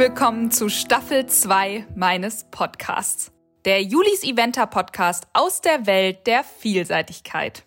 willkommen zu Staffel 2 meines Podcasts. Der Julis Eventer Podcast aus der Welt der Vielseitigkeit.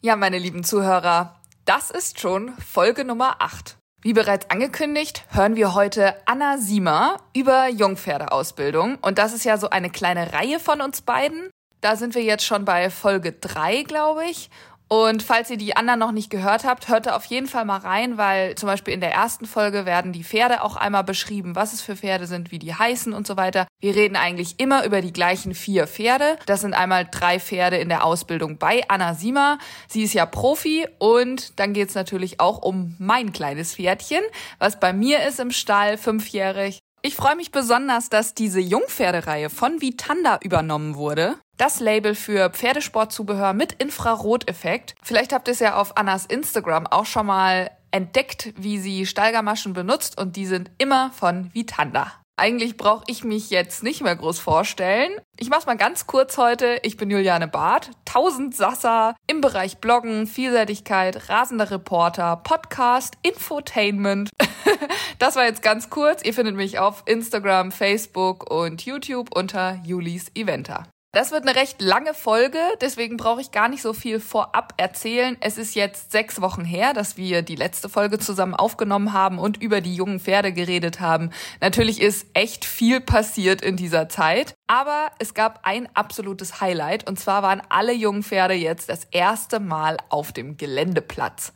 Ja, meine lieben Zuhörer, das ist schon Folge Nummer 8. Wie bereits angekündigt, hören wir heute Anna Siemer über Jungpferdeausbildung. Und das ist ja so eine kleine Reihe von uns beiden. Da sind wir jetzt schon bei Folge 3, glaube ich. Und falls ihr die anderen noch nicht gehört habt, hört da auf jeden Fall mal rein, weil zum Beispiel in der ersten Folge werden die Pferde auch einmal beschrieben, was es für Pferde sind, wie die heißen und so weiter. Wir reden eigentlich immer über die gleichen vier Pferde. Das sind einmal drei Pferde in der Ausbildung bei Anna Sima. Sie ist ja Profi und dann geht's natürlich auch um mein kleines Pferdchen, was bei mir ist im Stall, fünfjährig. Ich freue mich besonders, dass diese Jungpferdereihe von Vitanda übernommen wurde. Das Label für Pferdesportzubehör mit Infraroteffekt. Vielleicht habt ihr es ja auf Annas Instagram auch schon mal entdeckt, wie sie Steigermaschen benutzt und die sind immer von Vitanda. Eigentlich brauche ich mich jetzt nicht mehr groß vorstellen. Ich mach's mal ganz kurz heute. Ich bin Juliane Barth, 1000 Sasser im Bereich Bloggen, Vielseitigkeit, rasender Reporter, Podcast, Infotainment. das war jetzt ganz kurz. Ihr findet mich auf Instagram, Facebook und YouTube unter Julis Eventer. Das wird eine recht lange Folge, deswegen brauche ich gar nicht so viel vorab erzählen. Es ist jetzt sechs Wochen her, dass wir die letzte Folge zusammen aufgenommen haben und über die jungen Pferde geredet haben. Natürlich ist echt viel passiert in dieser Zeit, aber es gab ein absolutes Highlight und zwar waren alle jungen Pferde jetzt das erste Mal auf dem Geländeplatz.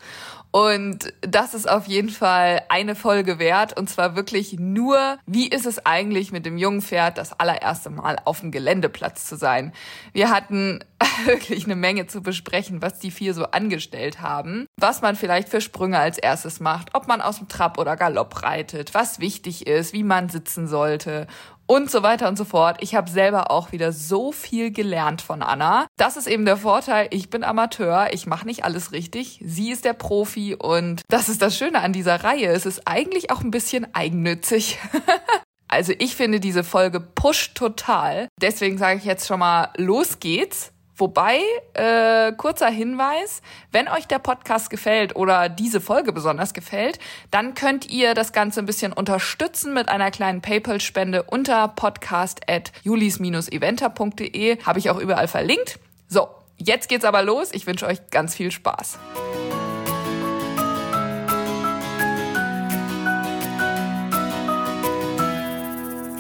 Und das ist auf jeden Fall eine Folge wert. Und zwar wirklich nur, wie ist es eigentlich mit dem jungen Pferd das allererste Mal auf dem Geländeplatz zu sein. Wir hatten wirklich eine Menge zu besprechen, was die vier so angestellt haben, was man vielleicht für Sprünge als erstes macht, ob man aus dem Trab oder Galopp reitet, was wichtig ist, wie man sitzen sollte und so weiter und so fort. Ich habe selber auch wieder so viel gelernt von Anna. Das ist eben der Vorteil, ich bin Amateur, ich mache nicht alles richtig. Sie ist der Profi und das ist das Schöne an dieser Reihe. Es ist eigentlich auch ein bisschen eigennützig. also ich finde diese Folge pusht total. Deswegen sage ich jetzt schon mal, los geht's. Wobei, äh, kurzer Hinweis, wenn euch der Podcast gefällt oder diese Folge besonders gefällt, dann könnt ihr das Ganze ein bisschen unterstützen mit einer kleinen PayPal-Spende unter podcast at julis-eventer.de. Habe ich auch überall verlinkt. So, jetzt geht's aber los. Ich wünsche euch ganz viel Spaß.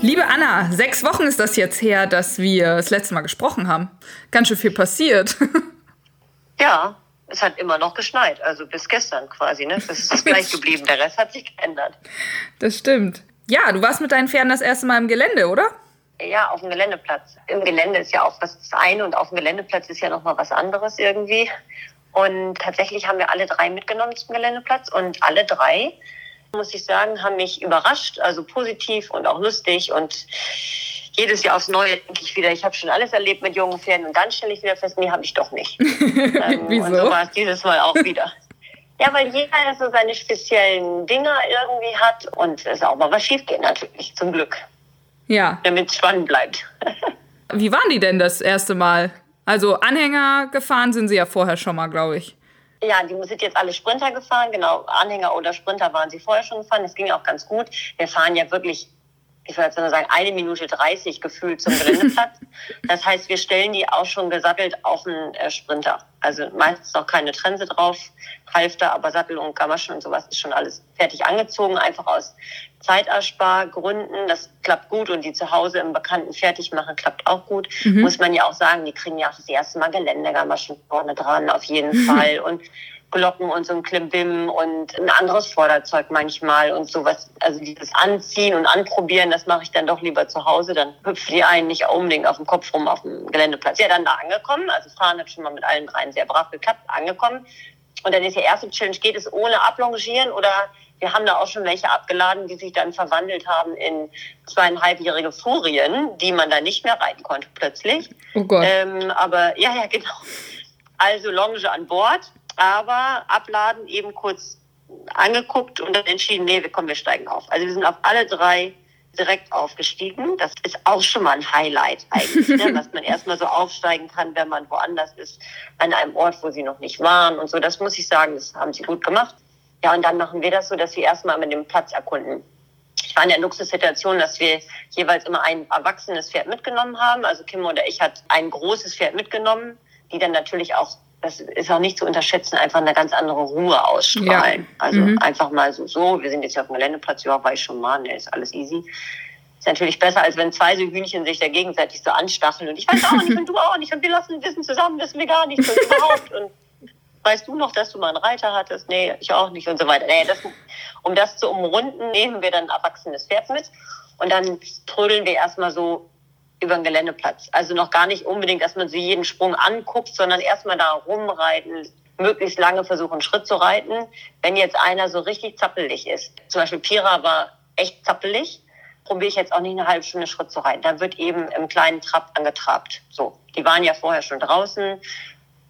Liebe Anna, sechs Wochen ist das jetzt her, dass wir das letzte Mal gesprochen haben. Ganz schön viel passiert. Ja, es hat immer noch geschneit, also bis gestern quasi, ne? Das ist gleich geblieben, der Rest hat sich geändert. Das stimmt. Ja, du warst mit deinen Pferden das erste Mal im Gelände, oder? Ja, auf dem Geländeplatz. Im Gelände ist ja auch was das eine und auf dem Geländeplatz ist ja noch mal was anderes irgendwie. Und tatsächlich haben wir alle drei mitgenommen zum Geländeplatz und alle drei muss ich sagen, haben mich überrascht, also positiv und auch lustig und jedes Jahr aufs Neue denke ich wieder, ich habe schon alles erlebt mit jungen Pferden und dann stelle ich wieder fest, nee, habe ich doch nicht. ähm, Wieso? Und so war es dieses Mal auch wieder. ja, weil jeder so seine speziellen Dinger irgendwie hat und es auch mal was schief geht natürlich, zum Glück. Ja. Damit es spannend bleibt. Wie waren die denn das erste Mal? Also Anhänger gefahren sind sie ja vorher schon mal, glaube ich. Ja, die sind jetzt alle Sprinter gefahren, genau. Anhänger oder Sprinter waren sie vorher schon gefahren. Das ging auch ganz gut. Wir fahren ja wirklich, ich würde jetzt mal sagen, eine Minute dreißig gefühlt zum Geländeplatz. Das heißt, wir stellen die auch schon gesattelt auf einen äh, Sprinter. Also meistens noch keine Trense drauf, Halfter, aber Sattel und Gamaschen und sowas ist schon alles fertig angezogen, einfach aus Zeiterspargründen. Das klappt gut und die zu Hause im Bekannten fertig machen, klappt auch gut. Mhm. Muss man ja auch sagen, die kriegen ja auch das erste Mal Geländegamaschen vorne dran, auf jeden Fall. Und Glocken und so ein Klimbim und ein anderes Vorderzeug manchmal und sowas. Also dieses Anziehen und Anprobieren, das mache ich dann doch lieber zu Hause. Dann hüpft die einen nicht unbedingt auf dem Kopf rum auf dem Geländeplatz. Ja, dann da angekommen. Also fahren hat schon mal mit allen dreien sehr brav geklappt, angekommen. Und dann ist die erste Challenge, geht es ohne Ablongieren oder wir haben da auch schon welche abgeladen, die sich dann verwandelt haben in zweieinhalbjährige Furien, die man dann nicht mehr reiten konnte plötzlich. Oh Gott. Ähm, aber ja, ja, genau. Also Longe an Bord aber abladen eben kurz angeguckt und dann entschieden, nee, wir kommen, wir steigen auf. Also wir sind auf alle drei direkt aufgestiegen. Das ist auch schon mal ein Highlight eigentlich, ne? dass man erstmal so aufsteigen kann, wenn man woanders ist, an einem Ort, wo sie noch nicht waren und so. Das muss ich sagen, das haben sie gut gemacht. Ja, und dann machen wir das so, dass wir erstmal mit dem Platz erkunden. ich war in der Luxussituation, dass wir jeweils immer ein erwachsenes Pferd mitgenommen haben. Also Kim oder ich hat ein großes Pferd mitgenommen, die dann natürlich auch, das ist auch nicht zu unterschätzen, einfach eine ganz andere Ruhe ausstrahlen. Ja. Also mhm. einfach mal so, so, wir sind jetzt hier auf dem Geländeplatz, ja, weiß schon mal, ne, ist alles easy. Ist natürlich besser, als wenn zwei so Hühnchen sich da gegenseitig so anstacheln und ich weiß auch nicht und du auch nicht und wir lassen Wissen zusammen, wissen wir gar nicht und überhaupt und weißt du noch, dass du mal einen Reiter hattest? Nee, ich auch nicht und so weiter. Nee, das, um das zu umrunden, nehmen wir dann ein erwachsenes Pferd mit und dann trödeln wir erstmal so über den Geländeplatz. Also noch gar nicht unbedingt, dass man sich jeden Sprung anguckt, sondern erstmal da rumreiten, möglichst lange versuchen, Schritt zu reiten. Wenn jetzt einer so richtig zappelig ist, zum Beispiel Pira war echt zappelig, probiere ich jetzt auch nicht eine halbe Stunde Schritt zu reiten. Da wird eben im kleinen Trab angetrabt. So, die waren ja vorher schon draußen.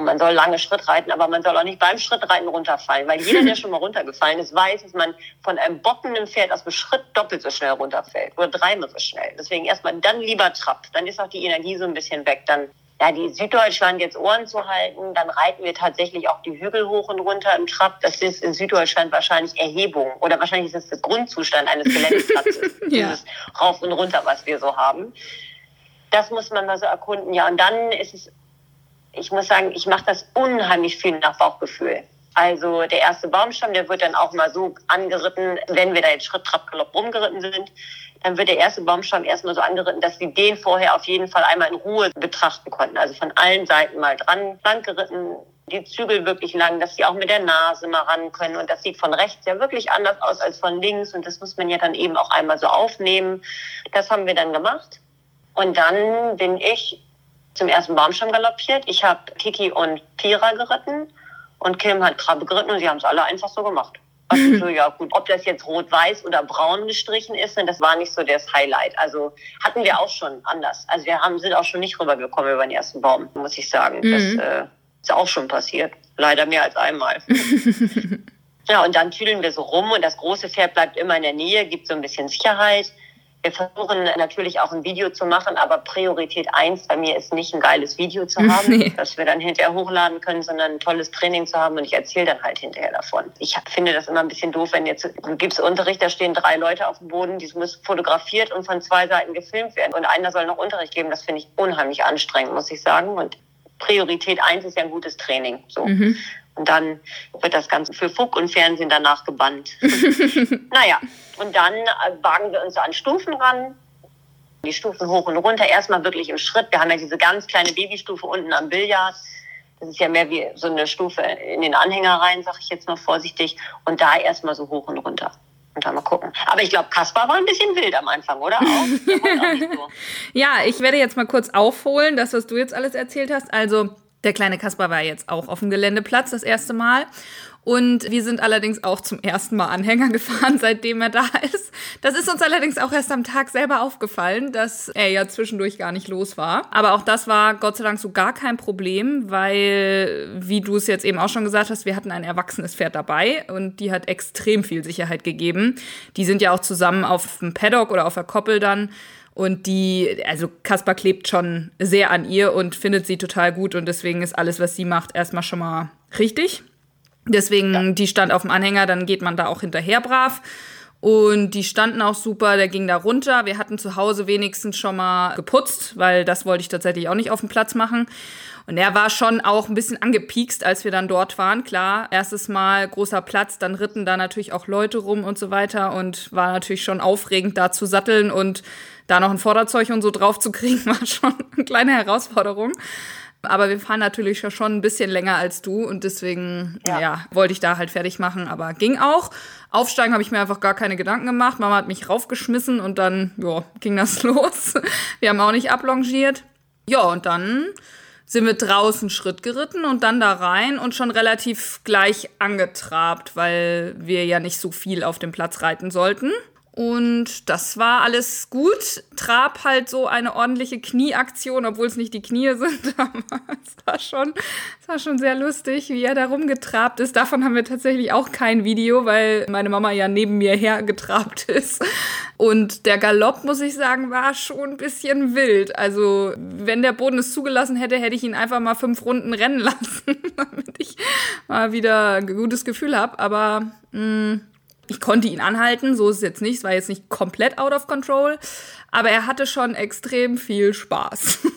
Man soll lange Schritt reiten, aber man soll auch nicht beim Schrittreiten runterfallen, weil jeder, der schon mal runtergefallen ist, weiß, dass man von einem bockenden Pferd aus dem Schritt doppelt so schnell runterfällt oder dreimal so schnell. Deswegen erstmal dann lieber Trab, dann ist auch die Energie so ein bisschen weg. Dann ja, die Süddeutschland jetzt Ohren zu halten, dann reiten wir tatsächlich auch die Hügel hoch und runter im Trab. Das ist in Süddeutschland wahrscheinlich Erhebung oder wahrscheinlich ist es der Grundzustand eines Geländeplatzes, ja. dieses Rauf und Runter, was wir so haben. Das muss man mal so erkunden. Ja, und dann ist es ich muss sagen, ich mache das unheimlich viel nach Bauchgefühl. Also der erste Baumstamm, der wird dann auch mal so angeritten, wenn wir da jetzt Schritt, Trab, Galopp rumgeritten sind, dann wird der erste Baumstamm erstmal so angeritten, dass sie den vorher auf jeden Fall einmal in Ruhe betrachten konnten. Also von allen Seiten mal dran, lang geritten, die Zügel wirklich lang, dass sie auch mit der Nase mal ran können. Und das sieht von rechts ja wirklich anders aus als von links. Und das muss man ja dann eben auch einmal so aufnehmen. Das haben wir dann gemacht. Und dann bin ich zum ersten Baumstamm galoppiert. Ich habe Kiki und Pira geritten und Kim hat Krabbe geritten und sie haben es alle einfach so gemacht. Also so, ja gut, ob das jetzt rot-weiß oder braun gestrichen ist, das war nicht so das Highlight. Also hatten wir auch schon anders. Also wir haben, sind auch schon nicht rübergekommen über den ersten Baum, muss ich sagen. Mhm. Das äh, ist auch schon passiert. Leider mehr als einmal. ja, und dann tüdeln wir so rum und das große Pferd bleibt immer in der Nähe, gibt so ein bisschen Sicherheit. Wir versuchen natürlich auch ein Video zu machen, aber Priorität eins bei mir ist nicht ein geiles Video zu haben, nee. das wir dann hinterher hochladen können, sondern ein tolles Training zu haben und ich erzähle dann halt hinterher davon. Ich finde das immer ein bisschen doof, wenn jetzt gibst Unterricht, da stehen drei Leute auf dem Boden, die muss fotografiert und von zwei Seiten gefilmt werden und einer soll noch Unterricht geben. Das finde ich unheimlich anstrengend, muss ich sagen. Und Priorität eins ist ja ein gutes Training. So. Mhm. Und dann wird das Ganze für Fug und Fernsehen danach gebannt. naja, und dann äh, wagen wir uns an Stufen ran. Die Stufen hoch und runter, erstmal wirklich im Schritt. Wir haben ja diese ganz kleine Babystufe unten am Billard. Das ist ja mehr wie so eine Stufe in den Anhänger rein, sag ich jetzt mal vorsichtig. Und da erstmal so hoch und runter. Und dann mal gucken. Aber ich glaube, Kaspar war ein bisschen wild am Anfang, oder? Auch? auch so. ja, ich werde jetzt mal kurz aufholen, das, was du jetzt alles erzählt hast. Also, der kleine Kaspar war jetzt auch auf dem Geländeplatz das erste Mal. Und wir sind allerdings auch zum ersten Mal Anhänger gefahren, seitdem er da ist. Das ist uns allerdings auch erst am Tag selber aufgefallen, dass er ja zwischendurch gar nicht los war. Aber auch das war Gott sei Dank so gar kein Problem, weil, wie du es jetzt eben auch schon gesagt hast, wir hatten ein erwachsenes Pferd dabei und die hat extrem viel Sicherheit gegeben. Die sind ja auch zusammen auf dem Paddock oder auf der Koppel dann. Und die, also Kaspar klebt schon sehr an ihr und findet sie total gut und deswegen ist alles, was sie macht, erstmal schon mal richtig. Deswegen, ja. die stand auf dem Anhänger, dann geht man da auch hinterher brav. Und die standen auch super, der ging da runter. Wir hatten zu Hause wenigstens schon mal geputzt, weil das wollte ich tatsächlich auch nicht auf dem Platz machen. Und er war schon auch ein bisschen angepiekst, als wir dann dort waren. Klar, erstes Mal großer Platz, dann ritten da natürlich auch Leute rum und so weiter und war natürlich schon aufregend, da zu satteln und da noch ein Vorderzeug und so drauf zu kriegen, war schon eine kleine Herausforderung. Aber wir fahren natürlich schon ein bisschen länger als du und deswegen, ja. ja, wollte ich da halt fertig machen, aber ging auch. Aufsteigen habe ich mir einfach gar keine Gedanken gemacht. Mama hat mich raufgeschmissen und dann, ja, ging das los. Wir haben auch nicht ablongiert. Ja, und dann sind wir draußen Schritt geritten und dann da rein und schon relativ gleich angetrabt, weil wir ja nicht so viel auf dem Platz reiten sollten. Und das war alles gut. Trab halt so eine ordentliche Knieaktion, obwohl es nicht die Knie sind. Es war schon, es war schon sehr lustig, wie er da rumgetrabt ist. Davon haben wir tatsächlich auch kein Video, weil meine Mama ja neben mir hergetrabt ist. Und der Galopp, muss ich sagen, war schon ein bisschen wild. Also, wenn der Boden es zugelassen hätte, hätte ich ihn einfach mal fünf Runden rennen lassen, damit ich mal wieder ein gutes Gefühl habe. Aber mh, mm, ich konnte ihn anhalten, so ist es jetzt nicht, es war jetzt nicht komplett out of control, aber er hatte schon extrem viel Spaß.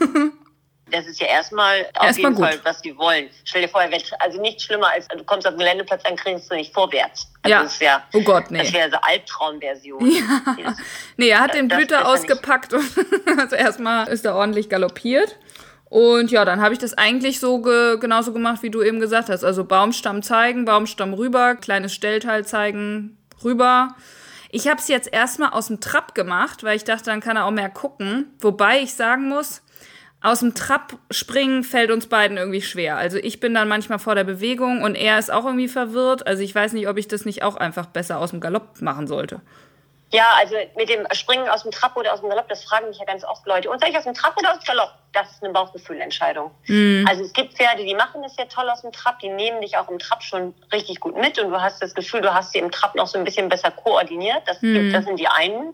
Das ist ja erstmal auf Erstmal jeden gut. Fall, was die wollen. Stell dir vor, also nichts schlimmer als du kommst auf den Geländeplatz, dann kriegst du nicht vorwärts. Also Ja. Das ist ja, Oh Gott, nee. Das wäre so Albtraumversion. Ja. Nee, er hat den Das Blüter besser nicht. ausgepackt und also erstmal ist er ordentlich galoppiert. Und ja, dann habe ich das eigentlich so ge genauso gemacht, wie du eben gesagt hast. Also Baumstamm zeigen, Baumstamm rüber, kleines Stellteil zeigen, rüber. Ich habe es jetzt erstmal aus dem Trab gemacht, weil ich dachte, dann kann er auch mehr gucken. Wobei ich sagen muss, aus dem Trab springen fällt uns beiden irgendwie schwer. Also ich bin dann manchmal vor der Bewegung und er ist auch irgendwie verwirrt. Also ich weiß nicht, ob ich das nicht auch einfach besser aus dem Galopp machen sollte. Ja, also mit dem Springen aus dem Trab oder aus dem Galopp, das fragen mich ja ganz oft Leute. Und soll ich aus dem Trab oder aus dem Galopp? Das ist eine Bauchgefühlentscheidung. Also es gibt Pferde, die machen das ja toll aus dem Trab, die nehmen dich auch im Trab schon richtig gut mit und du hast das Gefühl, du hast sie im Trab noch so ein bisschen besser koordiniert. Das, gibt, das sind die einen.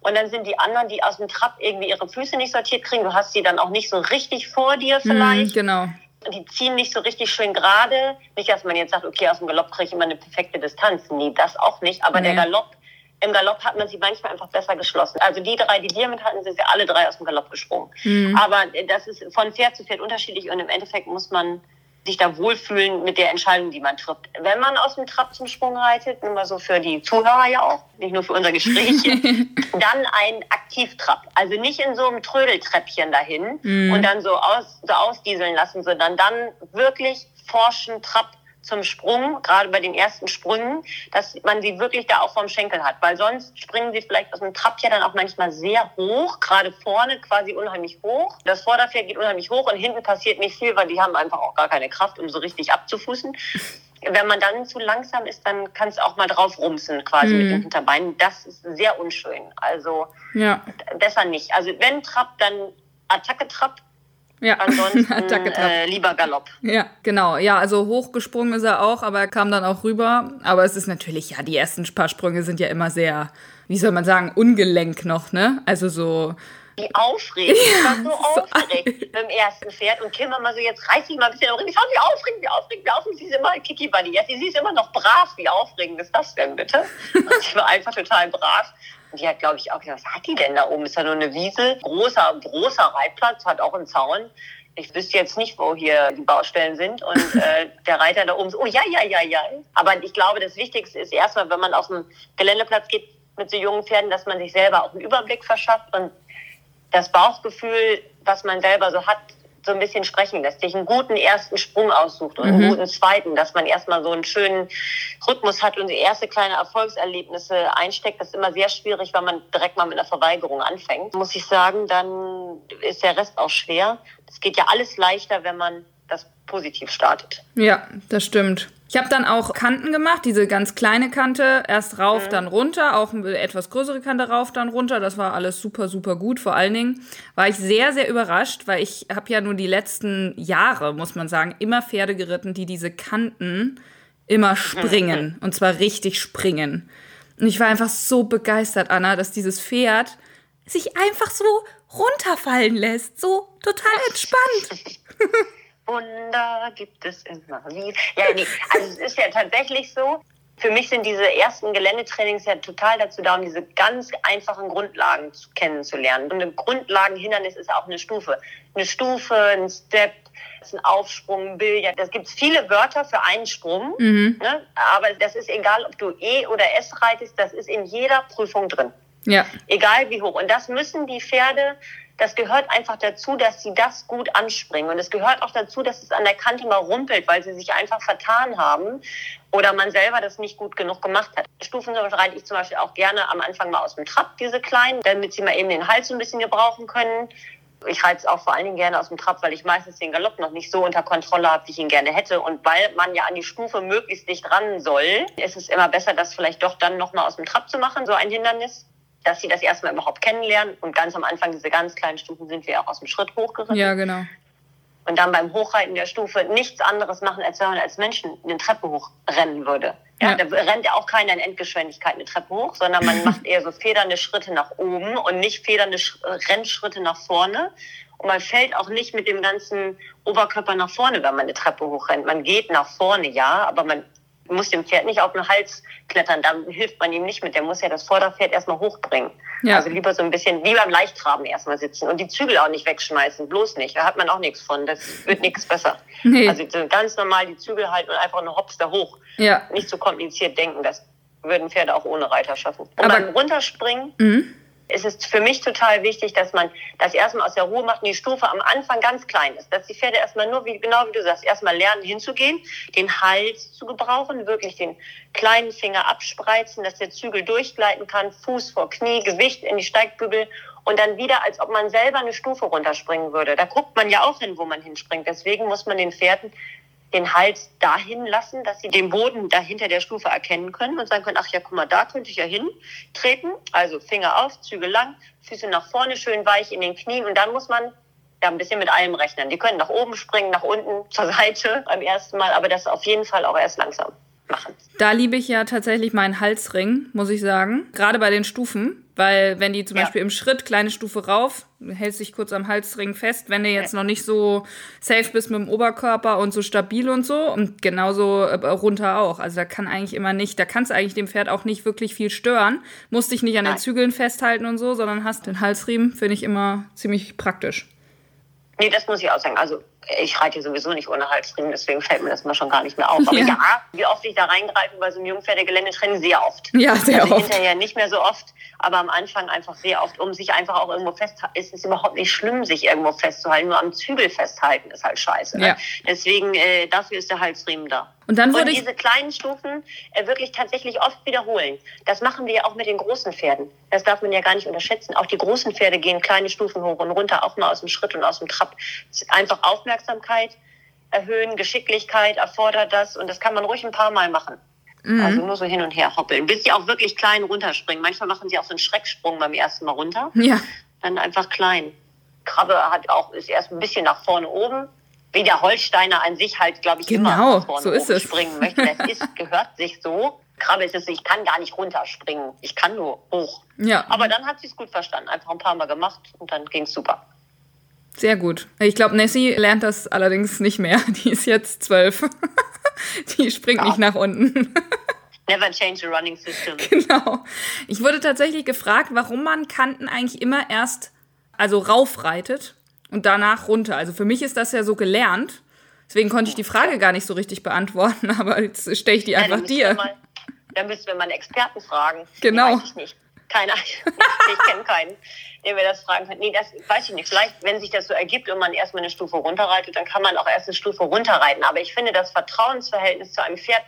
Und dann sind die anderen, die aus dem Trab irgendwie ihre Füße nicht sortiert kriegen. Du hast sie dann auch nicht so richtig vor dir vielleicht. Mhm, genau. die ziehen nicht so richtig schön gerade. Nicht, dass man jetzt sagt, okay, aus dem Galopp kriege ich immer eine perfekte Distanz. Nee, das auch nicht. Aber Nee. der Galopp, im Galopp hat man sie manchmal einfach besser geschlossen. Also die drei, die wir mit hatten, sind ja alle drei aus dem Galopp gesprungen. Mhm. Aber das ist von Pferd zu Pferd unterschiedlich und im Endeffekt muss man sich da wohlfühlen mit der Entscheidung, die man trifft. Wenn man aus dem Trab zum Sprung reitet, nur mal so für die Zuhörer ja auch, nicht nur für unser Gespräch hier, dann ein Aktivtrab. Also nicht in so einem Trödeltreppchen dahin und dann so, aus, so ausdieseln lassen, sondern dann wirklich forschen Trab zum Sprung, gerade bei den ersten Sprüngen, dass man sie wirklich da auch vom Schenkel hat. Weil sonst springen sie vielleicht aus dem Trab ja dann auch manchmal sehr hoch, gerade vorne quasi unheimlich hoch. Das Vorderpferd geht unheimlich hoch und hinten passiert nicht viel, weil die haben einfach auch gar keine Kraft, um so richtig abzufußen. Wenn man dann zu langsam ist, dann kann es auch mal drauf rumsen, quasi mit den Hinterbeinen. Das ist sehr unschön. Also Ja, besser nicht. Also wenn Trab, dann Attacke-Trab, ja. ansonsten äh, lieber Galopp. Ja, genau. Ja, also hochgesprungen ist er auch, aber er kam dann auch rüber. Aber es ist natürlich, ja, die ersten paar Sprünge sind ja immer sehr, wie soll man sagen, ungelenk noch, ne? Also so, Wie aufregend. ich war so so aufgeregt beim ersten Pferd. Und Kim immer so, jetzt reiß dich mal ein bisschen am Ring. Schau, wie aufregend, wie aufregend, wie aufregend. Sie ist immer Kiki Bunny. Jetzt, sie ist immer noch brav. Wie aufregend ist das denn, bitte? Und sie war einfach total brav. Und die hat, glaube ich, auch gedacht, was hat die denn da oben? Ist ja nur eine Wiese. Großer, großer Reitplatz, hat auch einen Zaun. Ich wüsste jetzt nicht, wo hier die Baustellen sind. Und äh, der Reiter da oben so, oh ja, ja, ja, ja. Aber ich glaube, das Wichtigste ist erstmal, wenn man auf den Geländeplatz geht mit so jungen Pferden, dass man sich selber auch einen Überblick verschafft und das Bauchgefühl, was man selber so hat, so ein bisschen sprechen lässt, sich einen guten ersten Sprung aussucht und einen guten zweiten, dass man erstmal so einen schönen Rhythmus hat und die erste kleine Erfolgserlebnisse einsteckt. Das ist immer sehr schwierig, weil man direkt mal mit einer Verweigerung anfängt. Muss ich sagen, dann ist der Rest auch schwer. Es geht ja alles leichter, wenn man das positiv startet. ja, das stimmt. Ich habe dann auch Kanten gemacht, diese ganz kleine Kante, erst rauf, dann runter, auch eine etwas größere Kante rauf, dann runter. Das war alles super, super gut. Vor allen Dingen war ich sehr, sehr überrascht, weil ich habe ja nur die letzten Jahre, muss man sagen, immer Pferde geritten, die diese Kanten immer springen. Und zwar richtig springen. Und ich war einfach so begeistert, Anna, dass dieses Pferd sich einfach so runterfallen lässt. So total entspannt. Wunder gibt es immer wieder. Ja, nee, also es ist ja tatsächlich so. Für mich sind diese ersten Geländetrainings ja total dazu da, um diese ganz einfachen Grundlagen zu, kennenzulernen. Und ein Grundlagenhindernis ist auch eine Stufe. Eine Stufe, ein Step, ein Aufsprung, ein Billard. Das gibt viele Wörter für einen Sprung. Ne? Aber das ist egal, ob du E oder S reitest, das ist in jeder Prüfung drin. Ja, Egal wie hoch. Und das müssen die Pferde, das gehört einfach dazu, dass sie das gut anspringen. Und es gehört auch dazu, dass es an der Kante mal rumpelt, weil sie sich einfach vertan haben oder man selber das nicht gut genug gemacht hat. Stufen reite ich zum Beispiel auch gerne am Anfang mal aus dem Trab, diese kleinen, damit sie mal eben den Hals so ein bisschen gebrauchen können. Ich reite es auch vor allen Dingen gerne aus dem Trab, weil ich meistens den Galopp noch nicht so unter Kontrolle habe, wie ich ihn gerne hätte. Und weil man ja an die Stufe möglichst dicht ran soll, ist es immer besser, das vielleicht doch dann nochmal aus dem Trab zu machen, so ein Hindernis dass sie das erstmal überhaupt kennenlernen. Und ganz am Anfang, diese ganz kleinen Stufen, sind wir auch aus dem Schritt hochgeritten. ja, genau. Und dann beim Hochreiten der Stufe nichts anderes machen, als wenn man als Menschen eine Treppe hochrennen würde. Ja, Ja. Da rennt ja auch keiner in Endgeschwindigkeit eine Treppe hoch, sondern man macht eher so federnde Schritte nach oben und nicht federnde Sch Rennschritte nach vorne. Und man fällt auch nicht mit dem ganzen Oberkörper nach vorne, wenn man eine Treppe hochrennt. Man geht nach vorne, ja, aber man Du musst dem Pferd nicht auf den Hals klettern, da hilft man ihm nicht mit. Der muss ja das Vorderpferd erstmal hochbringen. Ja. Also lieber so ein bisschen wie beim Leichttraben erstmal sitzen und die Zügel auch nicht wegschmeißen, bloß nicht. Da hat man auch nichts von. Das wird nichts besser. Nee. Also ganz normal die Zügel halten und einfach nur hops da hoch. Ja. Nicht so kompliziert denken. Das würden Pferde auch ohne Reiter schaffen. Und Aber beim Runterspringen. Mhm es ist für mich total wichtig, dass man das erstmal aus der Ruhe macht und die Stufe am Anfang ganz klein ist. Dass die Pferde erstmal nur, wie, genau wie du sagst, erstmal lernen hinzugehen, den Hals zu gebrauchen, wirklich den kleinen Finger abspreizen, dass der Zügel durchgleiten kann, Fuß vor Knie, Gewicht in die Steigbügel und dann wieder, als ob man selber eine Stufe runterspringen würde. Da guckt man ja auch hin, wo man hinspringt. Deswegen muss man den Pferden den Hals dahin lassen, dass sie den Boden dahinter der Stufe erkennen können und sagen können, ach ja, guck mal, da könnte ich ja hintreten. Also Finger auf, Züge lang, Füße nach vorne, schön weich in den Knien und dann muss man ja ein bisschen mit allem rechnen. Die können nach oben springen, nach unten, zur Seite beim ersten Mal, aber das auf jeden Fall auch erst langsam machen. Da liebe ich ja tatsächlich meinen Halsring, muss ich sagen. Gerade bei den Stufen. Weil wenn die zum ja. Beispiel im Schritt, kleine Stufe rauf, hältst dich kurz am Halsring fest, wenn du jetzt noch nicht so safe bist mit dem Oberkörper und so stabil und so und genauso äh, runter auch. Also da kann eigentlich immer nicht, da kannst du eigentlich dem Pferd auch nicht wirklich viel stören. Musst dich nicht an den Zügeln festhalten und so, sondern hast den Halsriemen, finde ich immer ziemlich praktisch. Nee, das muss ich auch sagen. Also ich reite sowieso nicht ohne Halsriemen, deswegen fällt mir das mal schon gar nicht mehr auf. Aber ja, ja wie oft ich da reingreife bei so einem Jungpferdegeländetraining, sehr oft. Ja, sehr also oft. Hinterher nicht mehr so oft, aber am Anfang einfach sehr oft, um sich einfach auch irgendwo festzuhalten. Es ist überhaupt nicht schlimm, sich irgendwo festzuhalten, nur am Zügel festhalten ist halt scheiße. Ne? Ja. Deswegen, äh, dafür ist der Halsriemen da. Und dann würde und diese kleinen Stufen äh, wirklich tatsächlich oft wiederholen. Das machen wir ja auch mit den großen Pferden. Das darf man ja gar nicht unterschätzen. Auch die großen Pferde gehen kleine Stufen hoch und runter, auch mal aus dem Schritt und aus dem Trab. Einfach Aufmerksamkeit erhöhen, Geschicklichkeit erfordert das und das kann man ruhig ein paar Mal machen. Mhm. Also nur so hin und her hoppeln, bis sie auch wirklich klein runterspringen. Manchmal machen sie auch so einen Schrecksprung beim ersten Mal runter. Ja. Dann einfach klein. Krabbe hat auch, ist erst ein bisschen nach vorne oben. Wie der Holsteiner an sich halt, glaube ich, genau, immer nach vorne so ist es. springen möchte. Das ist, gehört sich so. Krabbe ist es, ich kann gar nicht runterspringen. Ich kann nur hoch. Ja. Aber dann hat sie es gut verstanden. Einfach ein paar Mal gemacht und dann ging es super. Sehr gut. Ich glaube, Nessie lernt das allerdings nicht mehr. Die ist jetzt zwölf. Die springt ja. nicht nach unten. Never change the running system. Genau. Ich wurde tatsächlich gefragt, warum man Kanten eigentlich immer erst also raufreitet und danach runter. Also für mich ist das ja so gelernt. Deswegen konnte ich die Frage gar nicht so richtig beantworten, aber jetzt stelle ich die einfach dir. Mal, dann müssen wir mal einen Experten fragen. Genau. weiß ich nicht. Keine Ahnung. ich kenne keinen den wir das fragen können. Nee, das weiß ich nicht. Vielleicht, wenn sich das so ergibt und man erstmal eine Stufe runterreitet, dann kann man auch erst eine Stufe runterreiten. Aber ich finde, das Vertrauensverhältnis zu einem Pferd,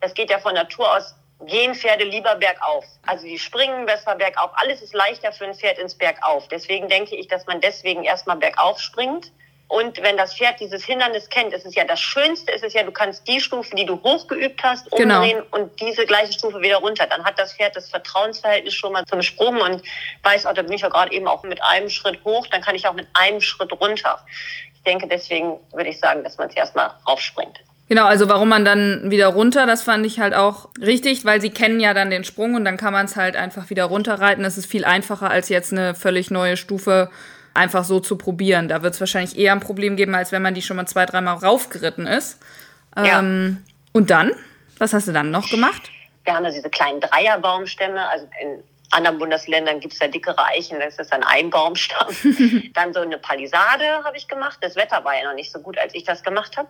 das geht ja von Natur aus, gehen Pferde lieber bergauf. Also die springen besser bergauf. Alles ist leichter für ein Pferd ins Bergauf. Deswegen denke ich, dass man deswegen erstmal bergauf springt und wenn das Pferd dieses Hindernis kennt, ist es ja das Schönste, ist es ja, du kannst die Stufe, die du hochgeübt hast, genau. umdrehen genau. und diese gleiche Stufe wieder runter. Dann hat das Pferd das Vertrauensverhältnis schon mal zum Sprung und weiß, oh, da bin ich ja gerade eben auch mit einem Schritt hoch, dann kann ich auch mit einem Schritt runter. Ich denke, deswegen würde ich sagen, dass man es erstmal raufspringt. Genau, also warum man dann wieder runter, das fand ich halt auch richtig, weil sie kennen ja dann den Sprung und dann kann man es halt einfach wieder runterreiten. Das ist viel einfacher als jetzt eine völlig neue Stufe einfach so zu probieren. Da wird es wahrscheinlich eher ein Problem geben, als wenn man die schon mal zwei, dreimal raufgeritten ist. Ja. Ähm, und dann? Was hast du dann noch gemacht? Wir haben da diese kleinen Dreierbaumstämme, also in anderen Bundesländern gibt es ja dickere Eichen, das ist dann ein Baumstamm. dann so eine Palisade habe ich gemacht. Das Wetter war ja noch nicht so gut, als ich das gemacht habe.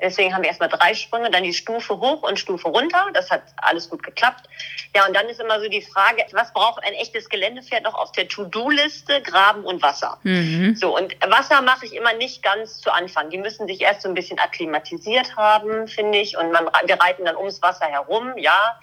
Deswegen haben wir erstmal drei Sprünge, dann die Stufe hoch und Stufe runter. Das hat alles gut geklappt. Ja, und dann ist immer so die Frage, was braucht ein echtes Geländepferd noch auf der To-Do-Liste? Graben und Wasser. Mhm. So, und Wasser mache ich immer nicht ganz zu Anfang. Die müssen sich erst so ein bisschen akklimatisiert haben, finde ich. Und man, wir reiten dann ums Wasser herum, ja.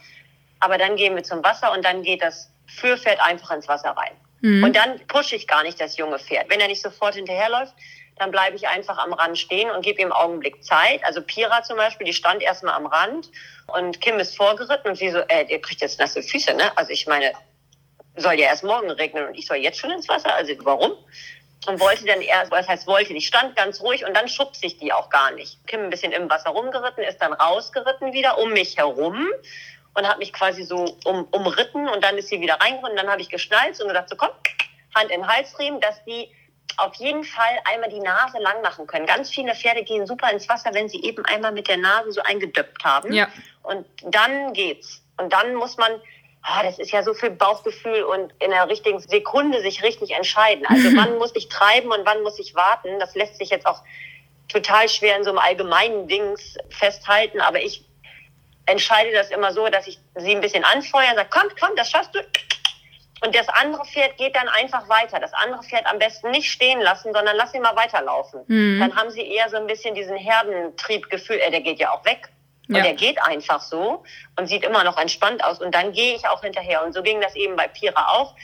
Aber dann gehen wir zum Wasser und dann geht das Führpferd einfach ins Wasser rein. Mhm. Und dann pushe ich gar nicht das junge Pferd. Wenn er nicht sofort hinterherläuft, dann bleibe ich einfach am Rand stehen und gebe ihm Augenblick Zeit. Also Pira zum Beispiel, die stand erstmal am Rand und Kim ist vorgeritten und sie so, äh, ihr kriegt jetzt nasse Füße, ne? Also ich meine, soll ja erst morgen regnen und ich soll jetzt schon ins Wasser? Also warum? Und wollte dann erst, was heißt wollte, die stand ganz ruhig und dann schubst ich die auch gar nicht. Kim ein bisschen im Wasser rumgeritten, ist dann rausgeritten wieder um mich herum und hat mich quasi so um, umritten und dann ist sie wieder reingeritten und dann habe ich geschnalzt und gesagt, so komm, Hand in den Halsriemen, dass die auf jeden Fall einmal die Nase lang machen können. Ganz viele Pferde gehen super ins Wasser, wenn sie eben einmal mit der Nase so eingedöppt haben. Ja. Und dann geht's. Und dann muss man, ah, das ist ja so viel Bauchgefühl und in der richtigen Sekunde sich richtig entscheiden. Also wann muss ich treiben und wann muss ich warten? Das lässt sich jetzt auch total schwer in so einem allgemeinen Dings festhalten, aber ich entscheide das immer so, dass ich sie ein bisschen anfeuere und sage, komm, komm, das schaffst du. Und das andere Pferd geht dann einfach weiter. Das andere Pferd am besten nicht stehen lassen, sondern lass ihn mal weiterlaufen. Mhm. Dann haben sie eher so ein bisschen diesen Herdentriebgefühl, äh, der geht ja auch weg. Und Ja. der geht einfach so und sieht immer noch entspannt aus. Und dann gehe ich auch hinterher. Und so ging das eben bei Pira auch.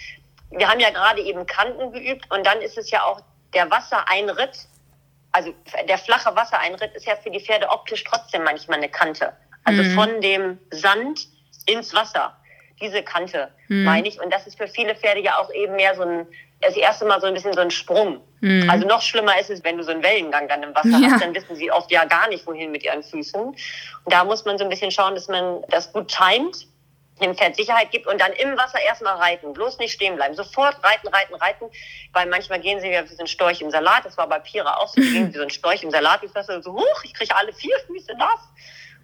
Wir haben ja gerade eben Kanten geübt und dann ist es ja auch der Wassereinritt. Also der flache Wassereinritt ist ja für die Pferde optisch trotzdem manchmal eine Kante. Also Mhm. von dem Sand ins Wasser. Diese Kante Mhm. meine ich. Und das ist für viele Pferde ja auch eben mehr so ein, das erste Mal so ein bisschen so ein Sprung. Mhm. Also noch schlimmer ist es, wenn du so einen Wellengang dann im Wasser Ja. hast, dann wissen sie oft ja gar nicht, wohin mit ihren Füßen. Und da muss man so ein bisschen schauen, dass man das gut timet, dem Pferd Sicherheit gibt und dann im Wasser erstmal reiten. Bloß nicht stehen bleiben. Sofort reiten, reiten, reiten. Weil manchmal gehen sie ja wie so ein Storch im Salat. Das war bei Pira auch so. Die gehen wie so ein Storch im Salat. Ich dachte so, huch, ich kriege alle vier Füße nass.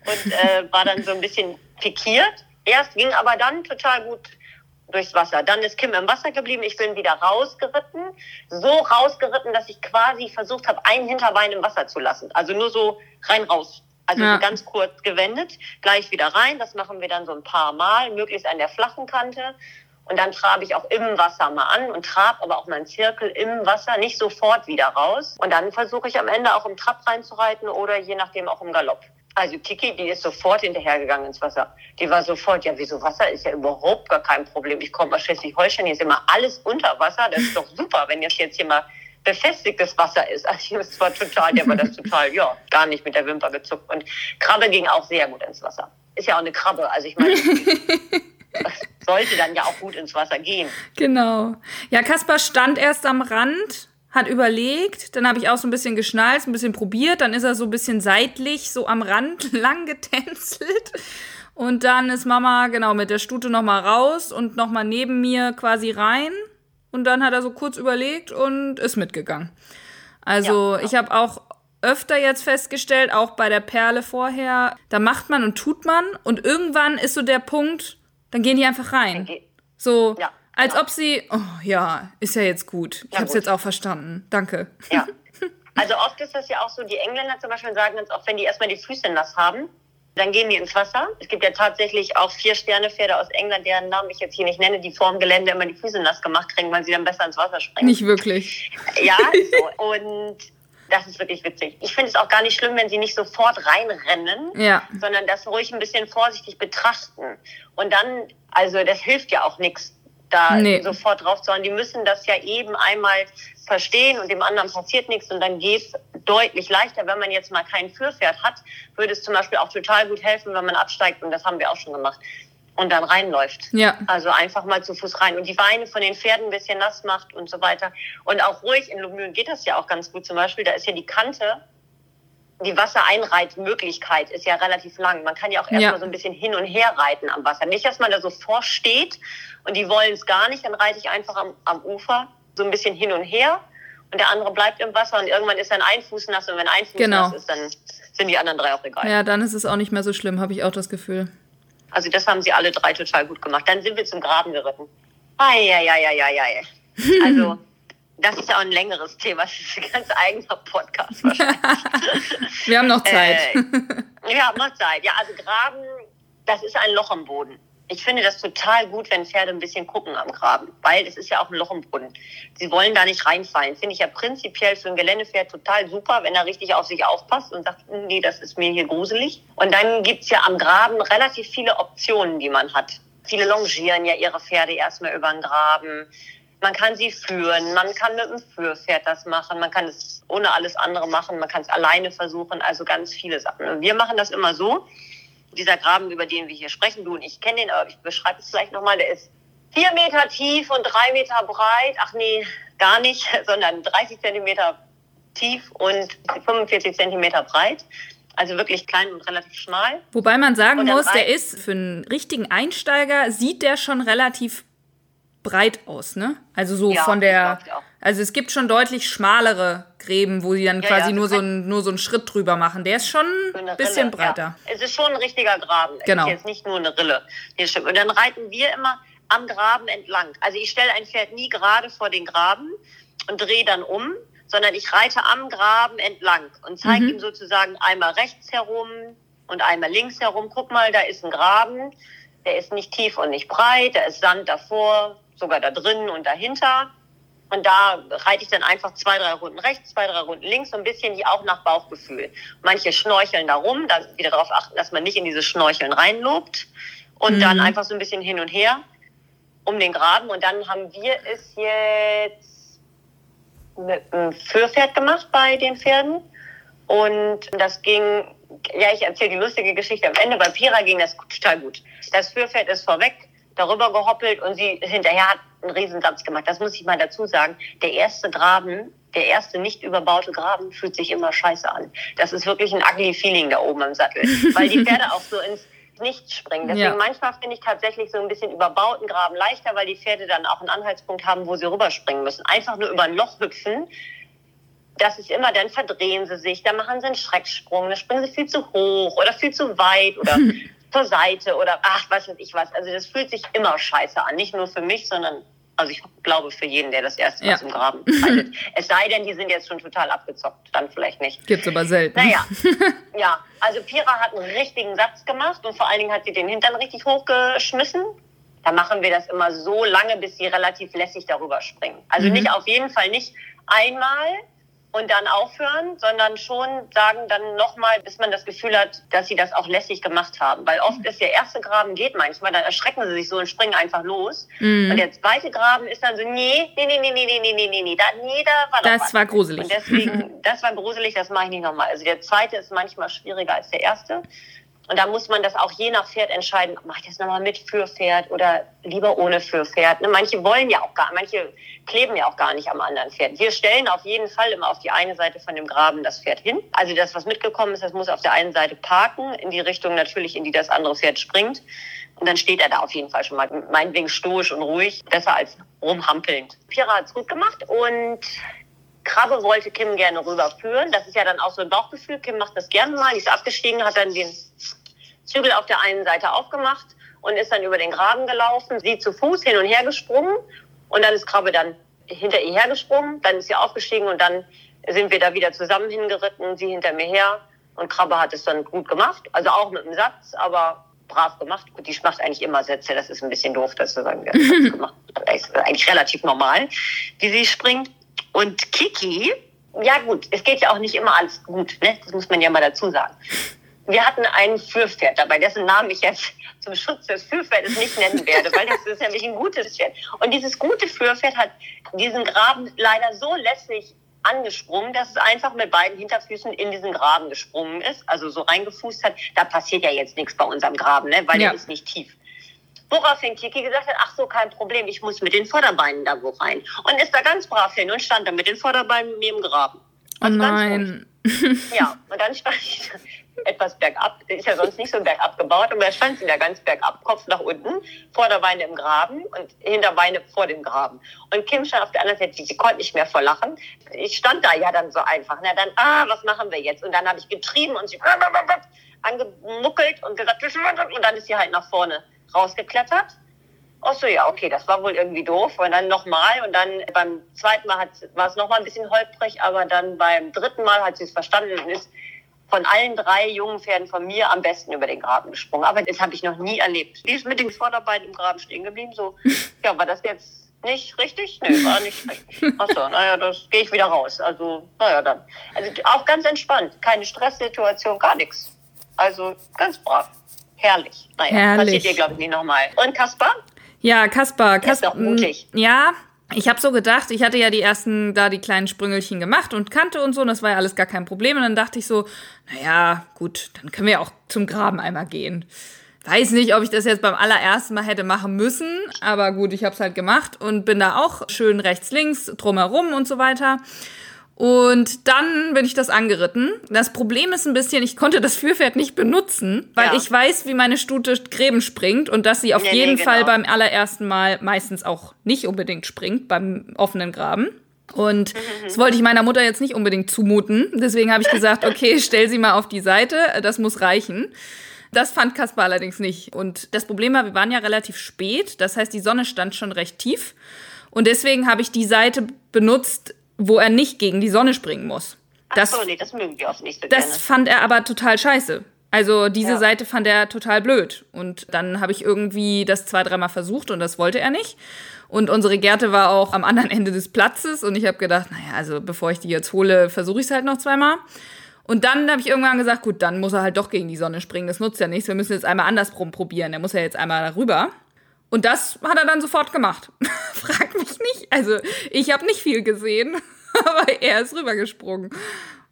Und äh, war dann so ein bisschen pikiert. Erst ging aber dann total gut durchs Wasser. Dann ist Kim im Wasser geblieben. Ich bin wieder rausgeritten. So rausgeritten, dass ich quasi versucht habe, ein Hinterbein im Wasser zu lassen. Also nur so rein raus. Also Ja. so ganz kurz gewendet, gleich wieder rein. Das machen wir dann so ein paar Mal, möglichst an der flachen Kante. Und dann trabe ich auch im Wasser mal an und trab aber auch mal einen Zirkel im Wasser, nicht sofort wieder raus. Und dann versuche ich am Ende auch im Trab reinzureiten oder je nachdem auch im Galopp. Also Kiki, die ist sofort hinterhergegangen ins Wasser. Die war sofort, ja, wieso Wasser ist ja überhaupt gar kein Problem. Ich komme aus Schleswig-Holstein, hier ist immer alles unter Wasser. Das ist doch super, wenn jetzt jetzt hier mal befestigtes Wasser ist. Also das war total, der war das total, ja, gar nicht mit der Wimper gezuckt. Und Krabbe ging auch sehr gut ins Wasser. Ist ja auch eine Krabbe. Also ich meine, das sollte dann ja auch gut ins Wasser gehen. Genau. Ja, Kaspar stand erst am Rand, hat überlegt, dann habe ich auch so ein bisschen geschnallt, ein bisschen probiert, dann ist er so ein bisschen seitlich so am Rand lang getänzelt. Und dann ist Mama genau mit der Stute noch mal raus und noch mal neben mir quasi rein und dann hat er so kurz überlegt und ist mitgegangen. Also, Ja, ich habe auch öfter jetzt festgestellt, auch bei der Perle vorher, da macht man und tut man und irgendwann ist so der Punkt, dann gehen die einfach rein. So, Ja, als ob sie, oh ja, ist ja jetzt gut. Ich Ja, hab's gut. jetzt auch verstanden. Danke. Ja. Also oft ist das ja auch so, die Engländer zum Beispiel sagen ganz oft, wenn die erstmal die Füße nass haben, dann gehen die ins Wasser. Es gibt ja tatsächlich auch vier Sternepferde aus England, deren Namen ich jetzt hier nicht nenne, die vor dem Gelände immer die Füße nass gemacht kriegen, weil sie dann besser ins Wasser springen. Nicht wirklich. Ja, so. Und das ist wirklich witzig. Ich finde es auch gar nicht schlimm, wenn sie nicht sofort reinrennen, Ja. sondern das ruhig ein bisschen vorsichtig betrachten. Und dann, also das hilft ja auch nichts, da Nee. sofort drauf zu hauen. Die müssen das ja eben einmal verstehen und dem anderen passiert nichts und dann geht's deutlich leichter. Wenn man jetzt mal kein Führpferd hat, würde es zum Beispiel auch total gut helfen, wenn man absteigt und das haben wir auch schon gemacht und dann reinläuft. Ja. Also einfach mal zu Fuß rein und die Beine von den Pferden ein bisschen nass macht und so weiter. Und auch ruhig in Lumülen geht das ja auch ganz gut. Zum Beispiel, da ist ja die Kante, die Wassereinreitmöglichkeit ist ja relativ lang. Man kann ja auch erstmal Ja. so ein bisschen hin und her reiten am Wasser. Nicht, dass man da so vorsteht und die wollen es gar nicht, dann reite ich einfach am, am Ufer so ein bisschen hin und her und der andere bleibt im Wasser und irgendwann ist dann ein Fuß nass und wenn ein Fuß Genau. nass ist, dann sind die anderen drei auch egal. Ja, dann ist es auch nicht mehr so schlimm, habe ich auch das Gefühl. Also das haben sie alle drei total gut gemacht. Dann sind wir zum Graben geritten. Eieieiei. Also das ist ja auch ein längeres Thema. Das ist ein ganz eigener Podcast wahrscheinlich. Wir haben noch Zeit. Äh, wir haben noch Zeit. Ja, also Graben, das ist ein Loch im Boden. Ich finde das total gut, wenn Pferde ein bisschen gucken am Graben, weil es ist ja auch ein Loch im Boden. Sie wollen da nicht reinfallen. Finde ich ja prinzipiell für ein Geländepferd total super, wenn er richtig auf sich aufpasst und sagt, "Hm, nee, das ist mir hier gruselig. Und dann gibt's ja am Graben relativ viele Optionen, die man hat. Viele longieren ja ihre Pferde erstmal über den Graben. Man kann sie führen, man kann mit dem Führpferd das machen, man kann es ohne alles andere machen, man kann es alleine versuchen, also ganz viele Sachen. Und wir machen das immer so, dieser Graben, über den wir hier sprechen, du und ich kenne den, aber ich beschreibe es vielleicht nochmal, der ist vier Meter tief und drei Meter breit, ach nee, gar nicht, sondern 30 Zentimeter tief und 45 Zentimeter breit. Also wirklich klein und relativ schmal. Wobei man sagen muss, der ist für einen richtigen Einsteiger, sieht der schon relativ breit aus, ne? Also so Ja, von der. Also es gibt schon deutlich schmalere Gräben, wo sie dann Ja, quasi ja, nur, so ein, nur so einen Schritt drüber machen. Der ist schon ein bisschen Rille, breiter. Es ist schon ein richtiger Graben. Genau. Es ist jetzt nicht nur eine Rille. Und dann reiten wir immer am Graben entlang. Also ich stelle ein Pferd nie gerade vor den Graben und drehe dann um, sondern ich reite am Graben entlang und zeige Mhm. ihm sozusagen einmal rechts herum und einmal links herum. Guck mal, da ist ein Graben. Der ist nicht tief und nicht breit. Da ist Sand davor, sogar da drin und dahinter. Und da reite ich dann einfach zwei, drei Runden rechts, zwei, drei Runden links, so ein bisschen die auch nach Bauchgefühl. Manche schnorcheln da rum, da wieder darauf achten, dass man nicht in dieses Schnorcheln reinlobt. Und dann einfach so ein bisschen hin und her um den Graben. Und dann haben wir es jetzt mit einem Führpferd gemacht bei den Pferden. Und das ging, ja, ich erzähle die lustige Geschichte am Ende. Bei Pira ging das total gut. Das Führpferd ist vorweg, darüber gehoppelt und sie hinterher hat einen Riesensatz gemacht. Das muss ich mal dazu sagen. Der erste Graben, der erste nicht überbaute Graben fühlt sich immer scheiße an. Das ist wirklich ein ugly Feeling da oben im Sattel, weil die Pferde auch so ins Nichts springen. Deswegen Ja. manchmal finde ich tatsächlich so ein bisschen überbauten Graben leichter, weil die Pferde dann auch einen Anhaltspunkt haben, wo sie rüberspringen müssen. Einfach nur über ein Loch hüpfen, das ist immer, dann verdrehen sie sich, dann machen sie einen Schrecksprung, dann springen sie viel zu hoch oder viel zu weit oder zur Seite oder ach, was weiß ich was. Also das fühlt sich immer scheiße an. Nicht nur für mich, sondern also ich glaube für jeden, der das erste Mal Ja. zum Graben reitet. Es sei denn, die sind jetzt schon total abgezockt, dann vielleicht nicht. Gibt's aber selten. Naja, ja, also Pira hat einen richtigen Satz gemacht und vor allen Dingen hat sie den Hintern richtig hochgeschmissen. Da machen wir das immer so lange, bis sie relativ lässig darüber springen. Also nicht auf jeden Fall nicht einmal und dann aufhören, sondern schon sagen dann nochmal, bis man das Gefühl hat, dass sie das auch lässig gemacht haben. Weil oft ist der erste Graben geht manchmal, dann erschrecken sie sich so und springen einfach los. Mhm. Und der zweite Graben ist dann so, nee, nee, nee, nee, nee, nee, nee, nee, nee, nee, da, nee, da war Das war gruselig. Und deswegen, das war gruselig, das mache ich nicht nochmal. Also der zweite ist manchmal schwieriger als der erste. Und da muss man das auch je nach Pferd entscheiden, mache ich das nochmal mit für Pferd oder lieber ohne für Pferd. Ne? Manche wollen ja auch gar, manche kleben ja auch gar nicht am anderen Pferd. Wir stellen auf jeden Fall immer auf die eine Seite von dem Graben das Pferd hin. Also das, was mitgekommen ist, das muss auf der einen Seite parken, in die Richtung natürlich, in die das andere Pferd springt. Und dann steht er da auf jeden Fall schon mal, meinetwegen stoisch und ruhig, besser als rumhampelnd. Pira hat's gut gemacht und Krabbe wollte Kim gerne rüberführen. Das ist ja dann auch so ein Bauchgefühl. Kim macht das gerne mal. Die ist abgestiegen, hat dann den Zügel auf der einen Seite aufgemacht und ist dann über den Graben gelaufen. Sie zu Fuß hin und her gesprungen und dann ist Krabbe dann hinter ihr hergesprungen. Dann ist sie aufgestiegen und dann sind wir da wieder zusammen hingeritten, sie hinter mir her. Und Krabbe hat es dann gut gemacht. Also auch mit einem Satz, aber brav gemacht. Die macht eigentlich immer Sätze. Das ist ein bisschen doof, das zu sagen. Das ist eigentlich relativ normal, wie sie springt. Und Kiki, ja gut, es geht ja auch nicht immer alles gut, ne? Das muss man ja mal dazu sagen. Wir hatten ein Führpferd dabei, dessen Namen ich jetzt zum Schutz des Führpferdes nicht nennen werde, weil das ist nämlich ein gutes Pferd. Und dieses gute Führpferd hat diesen Graben leider so lässig angesprungen, dass es einfach mit beiden Hinterfüßen in diesen Graben gesprungen ist, also so reingefußt hat. Da passiert ja jetzt nichts bei unserem Graben, ne? weil Ja. der ist nicht tief. Woraufhin Kiki gesagt hat, ach so, kein Problem, ich muss mit den Vorderbeinen da wo rein. Und ist da ganz brav hin und stand da mit den Vorderbeinen mit mir im Graben. Oh Also ruhig. nein. Ja, und dann stand ich etwas bergab, ist ja sonst nicht so bergab gebaut, aber da stand sie da ganz bergab, Kopf nach unten, Vorderbeine im Graben und Hinterbeine vor dem Graben. Und Kim stand auf der anderen Seite, sie konnte nicht mehr vor Lachen. Ich stand da ja dann so einfach. Na dann, ah, was machen wir jetzt? Und dann habe ich getrieben und sie angemuckelt und gesagt, und dann ist sie halt nach vorne rausgeklettert. Ach so, ja, okay, das war wohl irgendwie doof. Und dann nochmal und dann beim zweiten Mal hat, war es nochmal ein bisschen holprig, aber dann beim dritten Mal hat sie es verstanden und ist von allen drei jungen Pferden von mir am besten über den Graben gesprungen. Aber das habe ich noch nie erlebt. Die ist mit den Vorderbeinen im Graben stehen geblieben. So, ja, war das jetzt nicht richtig? Nee, war nicht richtig. Ach so, naja, das gehe ich wieder raus. Also, naja, dann. Also auch ganz entspannt. Keine Stresssituation, gar nichts. Also ganz brav. Herrlich. Naja, Herrlich. passiert ihr, glaube ich, nie nochmal. Und Kaspar? Ja, Kaspar, Der ist Kaspar. doch mutig. Ja, ich habe so gedacht, ich hatte ja die ersten da die kleinen Sprüngelchen gemacht und kannte und so, und das war ja alles gar kein Problem. Und dann dachte ich so, naja, gut, dann können wir auch zum Graben einmal gehen. Weiß nicht, ob ich das jetzt beim allerersten Mal hätte machen müssen, aber gut, ich habe es halt gemacht und bin da auch schön rechts, links, drumherum und so weiter. Und dann bin ich das angeritten. Das Problem ist ein bisschen, ich konnte das Führpferd nicht benutzen, weil ja. ich weiß, wie meine Stute Gräben springt und dass sie auf nee, jeden nee, Fall genau. beim allerersten Mal meistens auch nicht unbedingt springt beim offenen Graben. Und das wollte ich meiner Mutter jetzt nicht unbedingt zumuten. Deswegen habe ich gesagt, okay, stell sie mal auf die Seite, das muss reichen. Das fand Kaspar allerdings nicht. Und das Problem war, wir waren ja relativ spät. Das heißt, die Sonne stand schon recht tief. Und deswegen habe ich die Seite benutzt, wo er nicht gegen die Sonne springen muss. Das, Ach so, nee, das mögen wir auch nicht so Das gerne. fand er aber total scheiße. Also diese ja. Seite fand er total blöd. Und dann habe ich irgendwie das zwei, dreimal versucht und das wollte er nicht. Und unsere Gerte war auch am anderen Ende des Platzes und ich habe gedacht, naja, also bevor ich die jetzt hole, versuche ich es halt noch zweimal. Und dann habe ich irgendwann gesagt, gut, dann muss er halt doch gegen die Sonne springen. Das nutzt ja nichts. Wir müssen jetzt einmal andersrum probieren. Er muss ja jetzt einmal darüber. Und das hat er dann sofort gemacht. Frag mich nicht. Also, ich habe nicht viel gesehen, aber er ist rübergesprungen.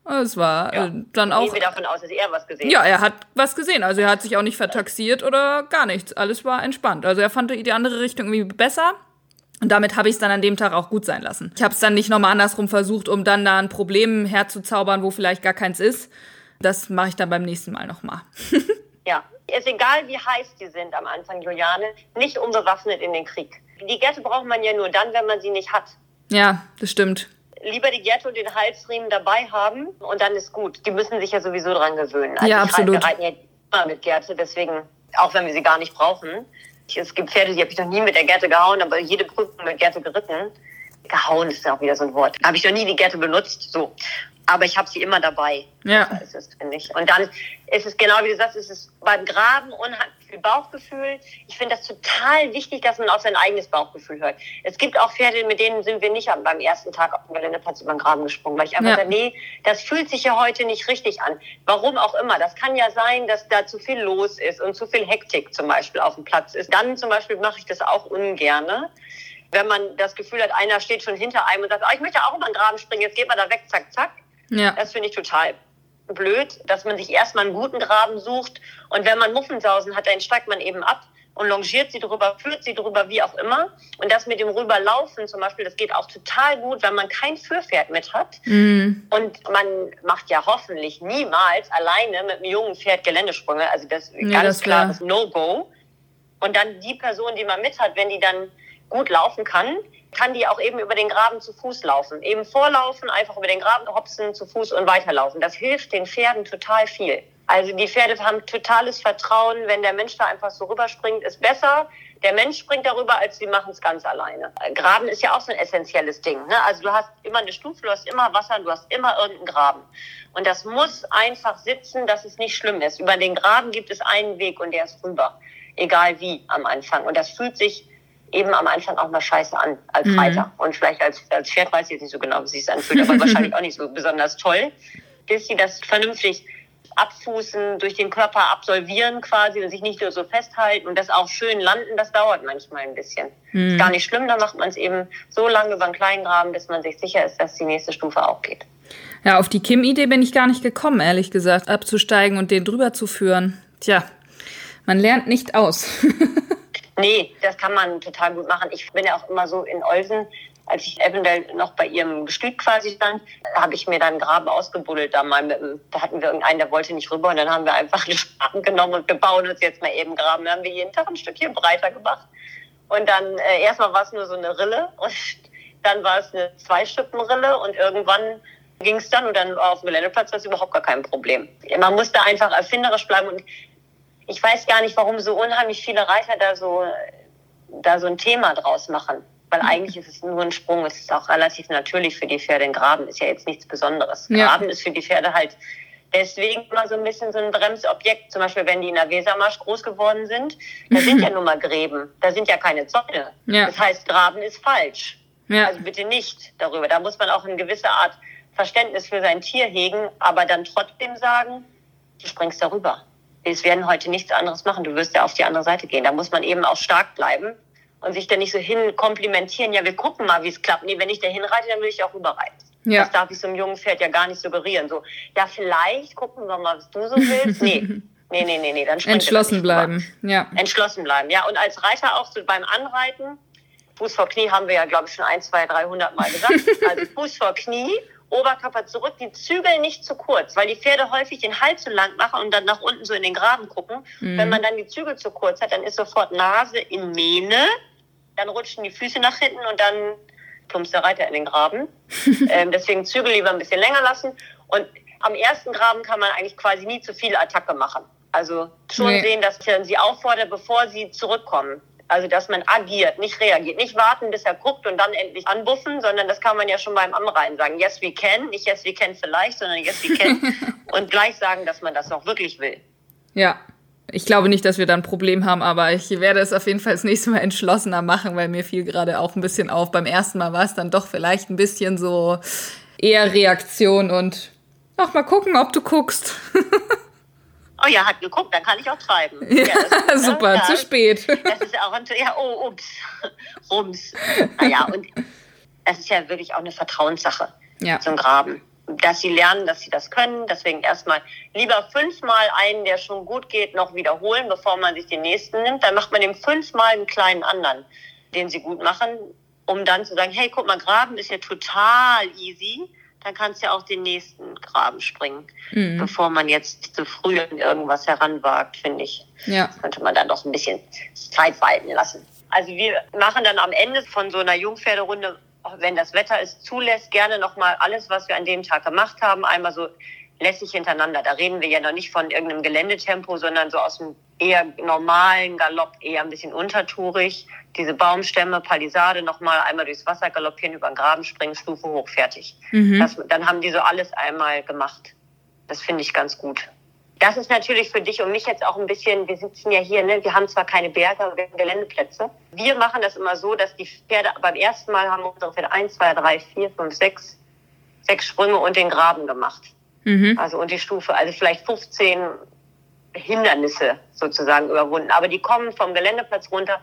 Es war ja. Äh, dann auch. Gehen wir davon aus, dass er was gesehen hat. Ja, er hat was gesehen. Also er hat sich auch nicht vertaxiert oder gar nichts. Alles war entspannt. Also er fand die andere Richtung irgendwie besser. Und damit habe ich es dann an dem Tag auch gut sein lassen. Ich habe es dann nicht nochmal andersrum versucht, um dann da ein Problem herzuzaubern, wo vielleicht gar keins ist. Das mache ich dann beim nächsten Mal nochmal. ja, ist egal, wie heiß die sind am Anfang, Juliane, nicht unbewaffnet in den Krieg. Die Gerte braucht man ja nur dann, wenn man sie nicht hat. Ja, das stimmt. Lieber die Gerte und den Halsriemen dabei haben und dann ist gut. Die müssen sich ja sowieso dran gewöhnen. Also ja, absolut. Wir reiten ja immer mit Gerte, deswegen, auch wenn wir sie gar nicht brauchen. Es gibt Pferde, die habe ich noch nie mit der Gerte gehauen, aber jede Prüfung mit Gerte geritten. Gehauen ist ja auch wieder so ein Wort. Habe ich noch nie die Gerte benutzt. So aber ich habe sie immer dabei. Ja. Ist es, finde ich. Und dann ist es genau wie du sagst, ist es beim Graben unheimlich viel Bauchgefühl. Ich finde das total wichtig, dass man auf sein eigenes Bauchgefühl hört. Es gibt auch Pferde, mit denen sind wir nicht beim ersten Tag auf dem Geländeplatz über den Graben gesprungen, weil ich einfach ja. sage, nee, das fühlt sich ja heute nicht richtig an. Warum auch immer. Das kann ja sein, dass da zu viel los ist und zu viel Hektik zum Beispiel auf dem Platz ist. Dann zum Beispiel mache ich das auch ungerne wenn man das Gefühl hat, einer steht schon hinter einem und sagt, oh, ich möchte auch über den Graben springen, jetzt geht man da weg, zack, zack. Ja. Das finde ich total blöd, dass man sich erstmal einen guten Graben sucht und wenn man Muffensausen hat, dann steigt man eben ab und longiert sie drüber, führt sie drüber, wie auch immer. Und das mit dem Rüberlaufen zum Beispiel, das geht auch total gut, wenn man kein Führpferd mit hat. Mhm. Und man macht ja hoffentlich niemals alleine mit einem jungen Pferd Geländesprünge. Also das ist nee, ganz klares No-Go. Und dann die Person, die man mit hat, wenn die dann gut laufen kann, kann die auch eben über den Graben zu Fuß laufen. Eben vorlaufen, einfach über den Graben hopsen, zu Fuß und weiterlaufen. Das hilft den Pferden total viel. Also die Pferde haben totales Vertrauen, wenn der Mensch da einfach so rüberspringt, ist besser. Der Mensch springt darüber, als sie machen es ganz alleine. Graben ist ja auch so ein essentielles Ding. Ne? Also du hast immer eine Stufe, du hast immer Wasser, du hast immer irgendeinen Graben. Und das muss einfach sitzen, dass es nicht schlimm ist. Über den Graben gibt es einen Weg und der ist rüber. Egal wie am Anfang. Und das fühlt sich eben am Anfang auch mal scheiße an als mhm. Reiter. Und vielleicht als, als Pferd weiß ich jetzt nicht so genau, wie sich es anfühlt, aber wahrscheinlich auch nicht so besonders toll, bis sie das vernünftig abfußen, durch den Körper absolvieren quasi und sich nicht nur so festhalten und das auch schön landen, das dauert manchmal ein bisschen. Mhm. Ist gar nicht schlimm, dann macht man es eben so lange über einen kleinen Graben, bis man sich sicher ist, dass die nächste Stufe auch geht. Ja, auf die Kim-Idee bin ich gar nicht gekommen, ehrlich gesagt, abzusteigen und den drüber zu führen. Tja, man lernt nicht aus. Nee, das kann man total gut machen. Ich bin ja auch immer so in Olsen, als ich eventuell noch bei ihrem Gestüt quasi stand, habe ich mir dann einen Graben ausgebuddelt. Da, mal mit, da hatten wir irgendeinen, der wollte nicht rüber und dann haben wir einfach einen Spaten genommen und wir bauen uns jetzt mal eben Graben. Dann haben wir jeden Tag ein Stückchen breiter gemacht. Und dann äh, erstmal war es nur so eine Rille und dann war es eine Zwei-Stuppen-Rille und irgendwann ging es dann und dann auf dem Geländeplatz war es überhaupt gar kein Problem. Man musste einfach erfinderisch bleiben und ich weiß gar nicht, warum so unheimlich viele Reiter da so, da so ein Thema draus machen. Weil eigentlich ist es nur ein Sprung. Es ist auch relativ natürlich für die Pferde. Ein Graben ist ja jetzt nichts Besonderes. Ja. Graben ist für die Pferde halt deswegen immer so ein bisschen so ein Bremsobjekt. Zum Beispiel, wenn die in der Wesermarsch groß geworden sind, da sind ja nun mal Gräben. Da sind ja keine Zäune. Ja. Das heißt, Graben ist falsch. Ja. Also bitte nicht darüber. Da muss man auch eine gewisse Art Verständnis für sein Tier hegen, aber dann trotzdem sagen, du springst darüber wir werden heute nichts anderes machen. Du wirst ja auf die andere Seite gehen. Da muss man eben auch stark bleiben und sich dann nicht so hin komplimentieren. Ja, wir gucken mal, wie es klappt. Nee, wenn ich da hinreite, dann will ich auch rüberreiten. Ja. Das darf ich so einem jungen Pferd ja gar nicht suggerieren. So, ja, vielleicht gucken wir mal, was du so willst. Nee. Nee, nee, nee, nee, dann Entschlossen bleiben, rüber. ja. Entschlossen bleiben, ja. Und als Reiter auch so beim Anreiten, Fuß vor Knie haben wir ja, glaube ich, schon ein, zwei, dreihundert Mal gesagt. Also Fuß vor Knie Oberkörper zurück, die Zügel nicht zu kurz, weil die Pferde häufig den Hals zu lang machen und dann nach unten so in den Graben gucken. Mhm. Wenn man dann die Zügel zu kurz hat, dann ist sofort Nase in Mähne, dann rutschen die Füße nach hinten und dann plumpst der Reiter in den Graben. ähm, deswegen Zügel lieber ein bisschen länger lassen. Und am ersten Graben kann man eigentlich quasi nie zu viel Attacke machen. Also schon nee. sehen, dass ich sie auffordere, bevor sie zurückkommen. Also, dass man agiert, nicht reagiert. Nicht warten, bis er guckt und dann endlich anbuffen, sondern das kann man ja schon beim Anreihen sagen. Yes, we can. Nicht yes, we can vielleicht, sondern yes, we can. und gleich sagen, dass man das auch wirklich will. Ja. Ich glaube nicht, dass wir da ein Problem haben, aber ich werde es auf jeden Fall das nächste Mal entschlossener machen, weil mir fiel gerade auch ein bisschen auf. Beim ersten Mal war es dann doch vielleicht ein bisschen so eher Reaktion und ach, mal gucken, ob du guckst. Oh ja, hat geguckt, dann kann ich auch treiben. Ja, ja ist, super, ja, zu spät. Das ist auch ein, ja, oh, ups, rums. Naja, und es ist ja wirklich auch eine Vertrauenssache ja. zum Graben. Dass sie lernen, dass sie das können. Deswegen erstmal lieber fünfmal einen, der schon gut geht, noch wiederholen, bevor man sich den nächsten nimmt. Dann macht man dem fünfmal einen kleinen anderen, den sie gut machen, um dann zu sagen, hey, guck mal, Graben ist ja total easy dann kannst du ja auch den nächsten Graben springen, mhm. bevor man jetzt zu früh in irgendwas heranwagt, finde ich. Ja. Das könnte man dann doch ein bisschen Zeit walten lassen. Also wir machen dann am Ende von so einer Jungpferderunde, wenn das Wetter es zulässt, gerne nochmal alles, was wir an dem Tag gemacht haben, einmal so lässig hintereinander. Da reden wir ja noch nicht von irgendeinem Geländetempo, sondern so aus dem eher normalen Galopp, eher ein bisschen untertourig. Diese Baumstämme, Palisade nochmal einmal durchs Wasser galoppieren, über den Graben springen, Stufe hoch, fertig. Mhm. Das, dann haben die so alles einmal gemacht. Das finde ich ganz gut. Das ist natürlich für dich und mich jetzt auch ein bisschen, wir sitzen ja hier, ne? wir haben zwar keine Berge, aber wir haben Geländeplätze. Wir machen das immer so, dass die Pferde beim ersten Mal haben unsere Pferde eins, zwei, drei, vier, fünf, sechs, sechs Sprünge und den Graben gemacht. Mhm. Also und die Stufe, also vielleicht 15 Hindernisse sozusagen überwunden. Aber die kommen vom Geländeplatz runter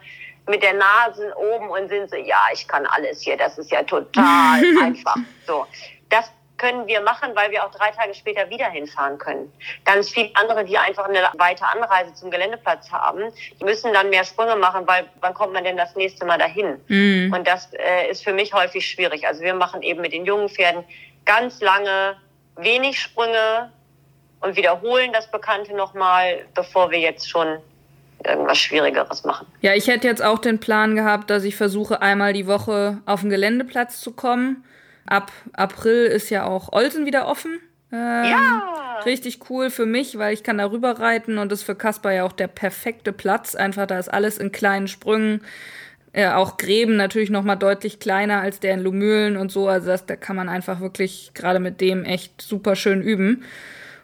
mit der Nase oben und sind so, ja, ich kann alles hier, das ist ja total einfach. So, das können wir machen, weil wir auch drei Tage später wieder hinfahren können. Ganz viele andere, die einfach eine weite Anreise zum Geländeplatz haben, die müssen dann mehr Sprünge machen, weil wann kommt man denn das nächste Mal dahin? Mhm. Und das äh, ist für mich häufig schwierig. Also wir machen eben mit den jungen Pferden ganz lange wenig Sprünge und wiederholen das Bekannte nochmal, bevor wir jetzt schon irgendwas Schwierigeres machen. Ja, ich hätte jetzt auch den Plan gehabt, dass ich versuche, einmal die Woche auf den Geländeplatz zu kommen. Ab April ist ja auch Olsen wieder offen. Ähm, ja. Richtig cool für mich, weil ich kann da rüber reiten und ist für Kaspar ja auch der perfekte Platz. Einfach, da ist alles in kleinen Sprüngen. Äh, auch Gräben natürlich noch mal deutlich kleiner als der in Lumülen und so. Also das, da kann man einfach wirklich gerade mit dem echt super schön üben.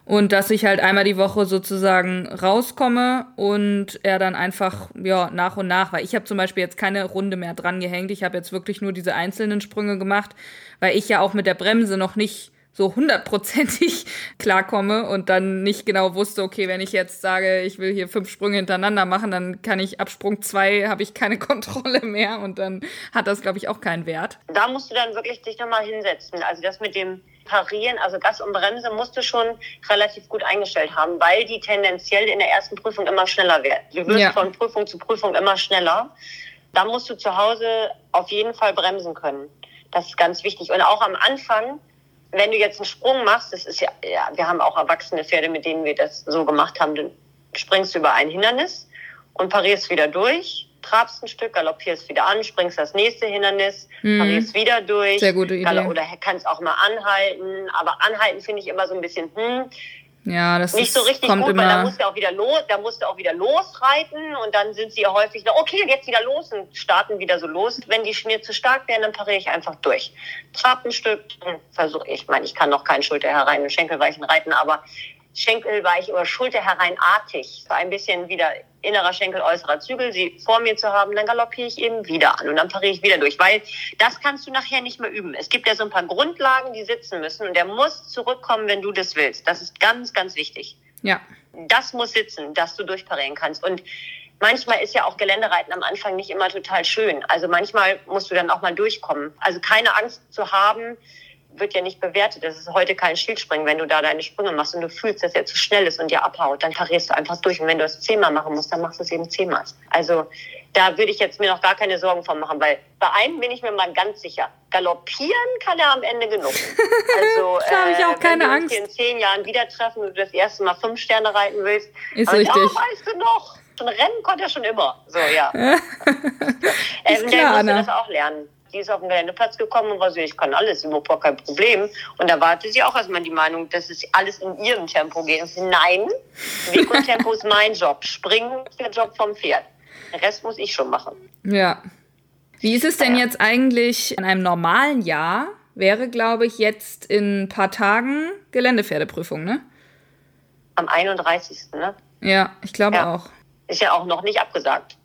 Und dass ich halt einmal die Woche sozusagen rauskomme und er dann einfach, ja, nach und nach, weil ich habe zum Beispiel jetzt keine Runde mehr dran gehängt. Ich habe jetzt wirklich nur diese einzelnen Sprünge gemacht, weil ich ja auch mit der Bremse noch nicht so hundertprozentig klarkomme und dann nicht genau wusste, okay, wenn ich jetzt sage, ich will hier fünf Sprünge hintereinander machen, dann kann ich ab Sprung zwei habe ich keine Kontrolle mehr und dann hat das, glaube ich, auch keinen Wert. Da musst du dann wirklich dich nochmal hinsetzen. Also das mit dem Parieren, also Gas und Bremse, musst du schon relativ gut eingestellt haben, weil die tendenziell in der ersten Prüfung immer schneller werden. Du wirst ja. von Prüfung zu Prüfung immer schneller. Da musst du zu Hause auf jeden Fall bremsen können. Das ist ganz wichtig. Und auch am Anfang wenn du jetzt einen Sprung machst, das ist ja, ja, wir haben auch erwachsene Pferde, mit denen wir das so gemacht haben, dann springst du über ein Hindernis und parierst wieder durch, trabst ein Stück, galoppierst wieder an, springst das nächste Hindernis, mhm. parierst wieder durch. Sehr gute Idee. Oder kannst auch mal anhalten, aber anhalten finde ich immer so ein bisschen, hm, ja, das nicht so richtig gut, weil da musst du auch wieder los, da musst du auch wieder losreiten und dann sind sie ja häufig so, okay, jetzt wieder los und starten wieder so los. Wenn die mir zu stark werden, dann pariere ich einfach durch. Trab ein Stück, versuche ich, ich meine, ich kann noch keinen Schulter herein und Schenkelweichen reiten, aber Schenkelweich oder Schulter hereinartig, so ein bisschen wieder innerer Schenkel, äußerer Zügel, sie vor mir zu haben, dann galoppiere ich eben wieder an und dann pariere ich wieder durch, weil das kannst du nachher nicht mehr üben. Es gibt ja so ein paar Grundlagen, die sitzen müssen und der muss zurückkommen, wenn du das willst. Das ist ganz, ganz wichtig. Ja. Das muss sitzen, dass du durchparieren kannst und Manchmal ist ja auch Geländereiten am Anfang nicht immer total schön. Also manchmal musst du dann auch mal durchkommen. Also keine Angst zu haben, wird ja nicht bewertet. Das ist heute kein Schildspringen, wenn du da deine Sprünge machst und du fühlst, dass er zu schnell ist und dir abhaut, dann parierst du einfach durch. Und wenn du es zehnmal machen musst, dann machst du es eben zehnmal. Also da würde ich jetzt mir noch gar keine Sorgen von machen, weil bei einem bin ich mir mal ganz sicher. Galoppieren kann er am Ende genug. Also da habe ich auch äh, keine wenn Angst. Wenn wir in zehn Jahren wieder treffen und du das erste Mal fünf Sterne reiten willst, ist richtig. Ich, oh, weißt du noch? Schon rennen konnte er schon immer. So, ja. ist ähm, klar, der musste Anna. das auch lernen. Die ist auf den Geländeplatz gekommen und war so, ich kann alles, überhaupt kein Problem. Und da warte sie auch erstmal die Meinung, dass es alles in ihrem Tempo geht. Und sie, nein, Weg und Tempo ist mein Job. Springen ist der Job vom Pferd. Den Rest muss ich schon machen. Ja. Wie ist es denn Ja. jetzt eigentlich in einem normalen Jahr? Wäre, glaube ich, jetzt in ein paar Tagen Geländepferdeprüfung, ne? Am 31. Ne? Ja, ich glaube Ja. auch. Ist ja auch noch nicht abgesagt.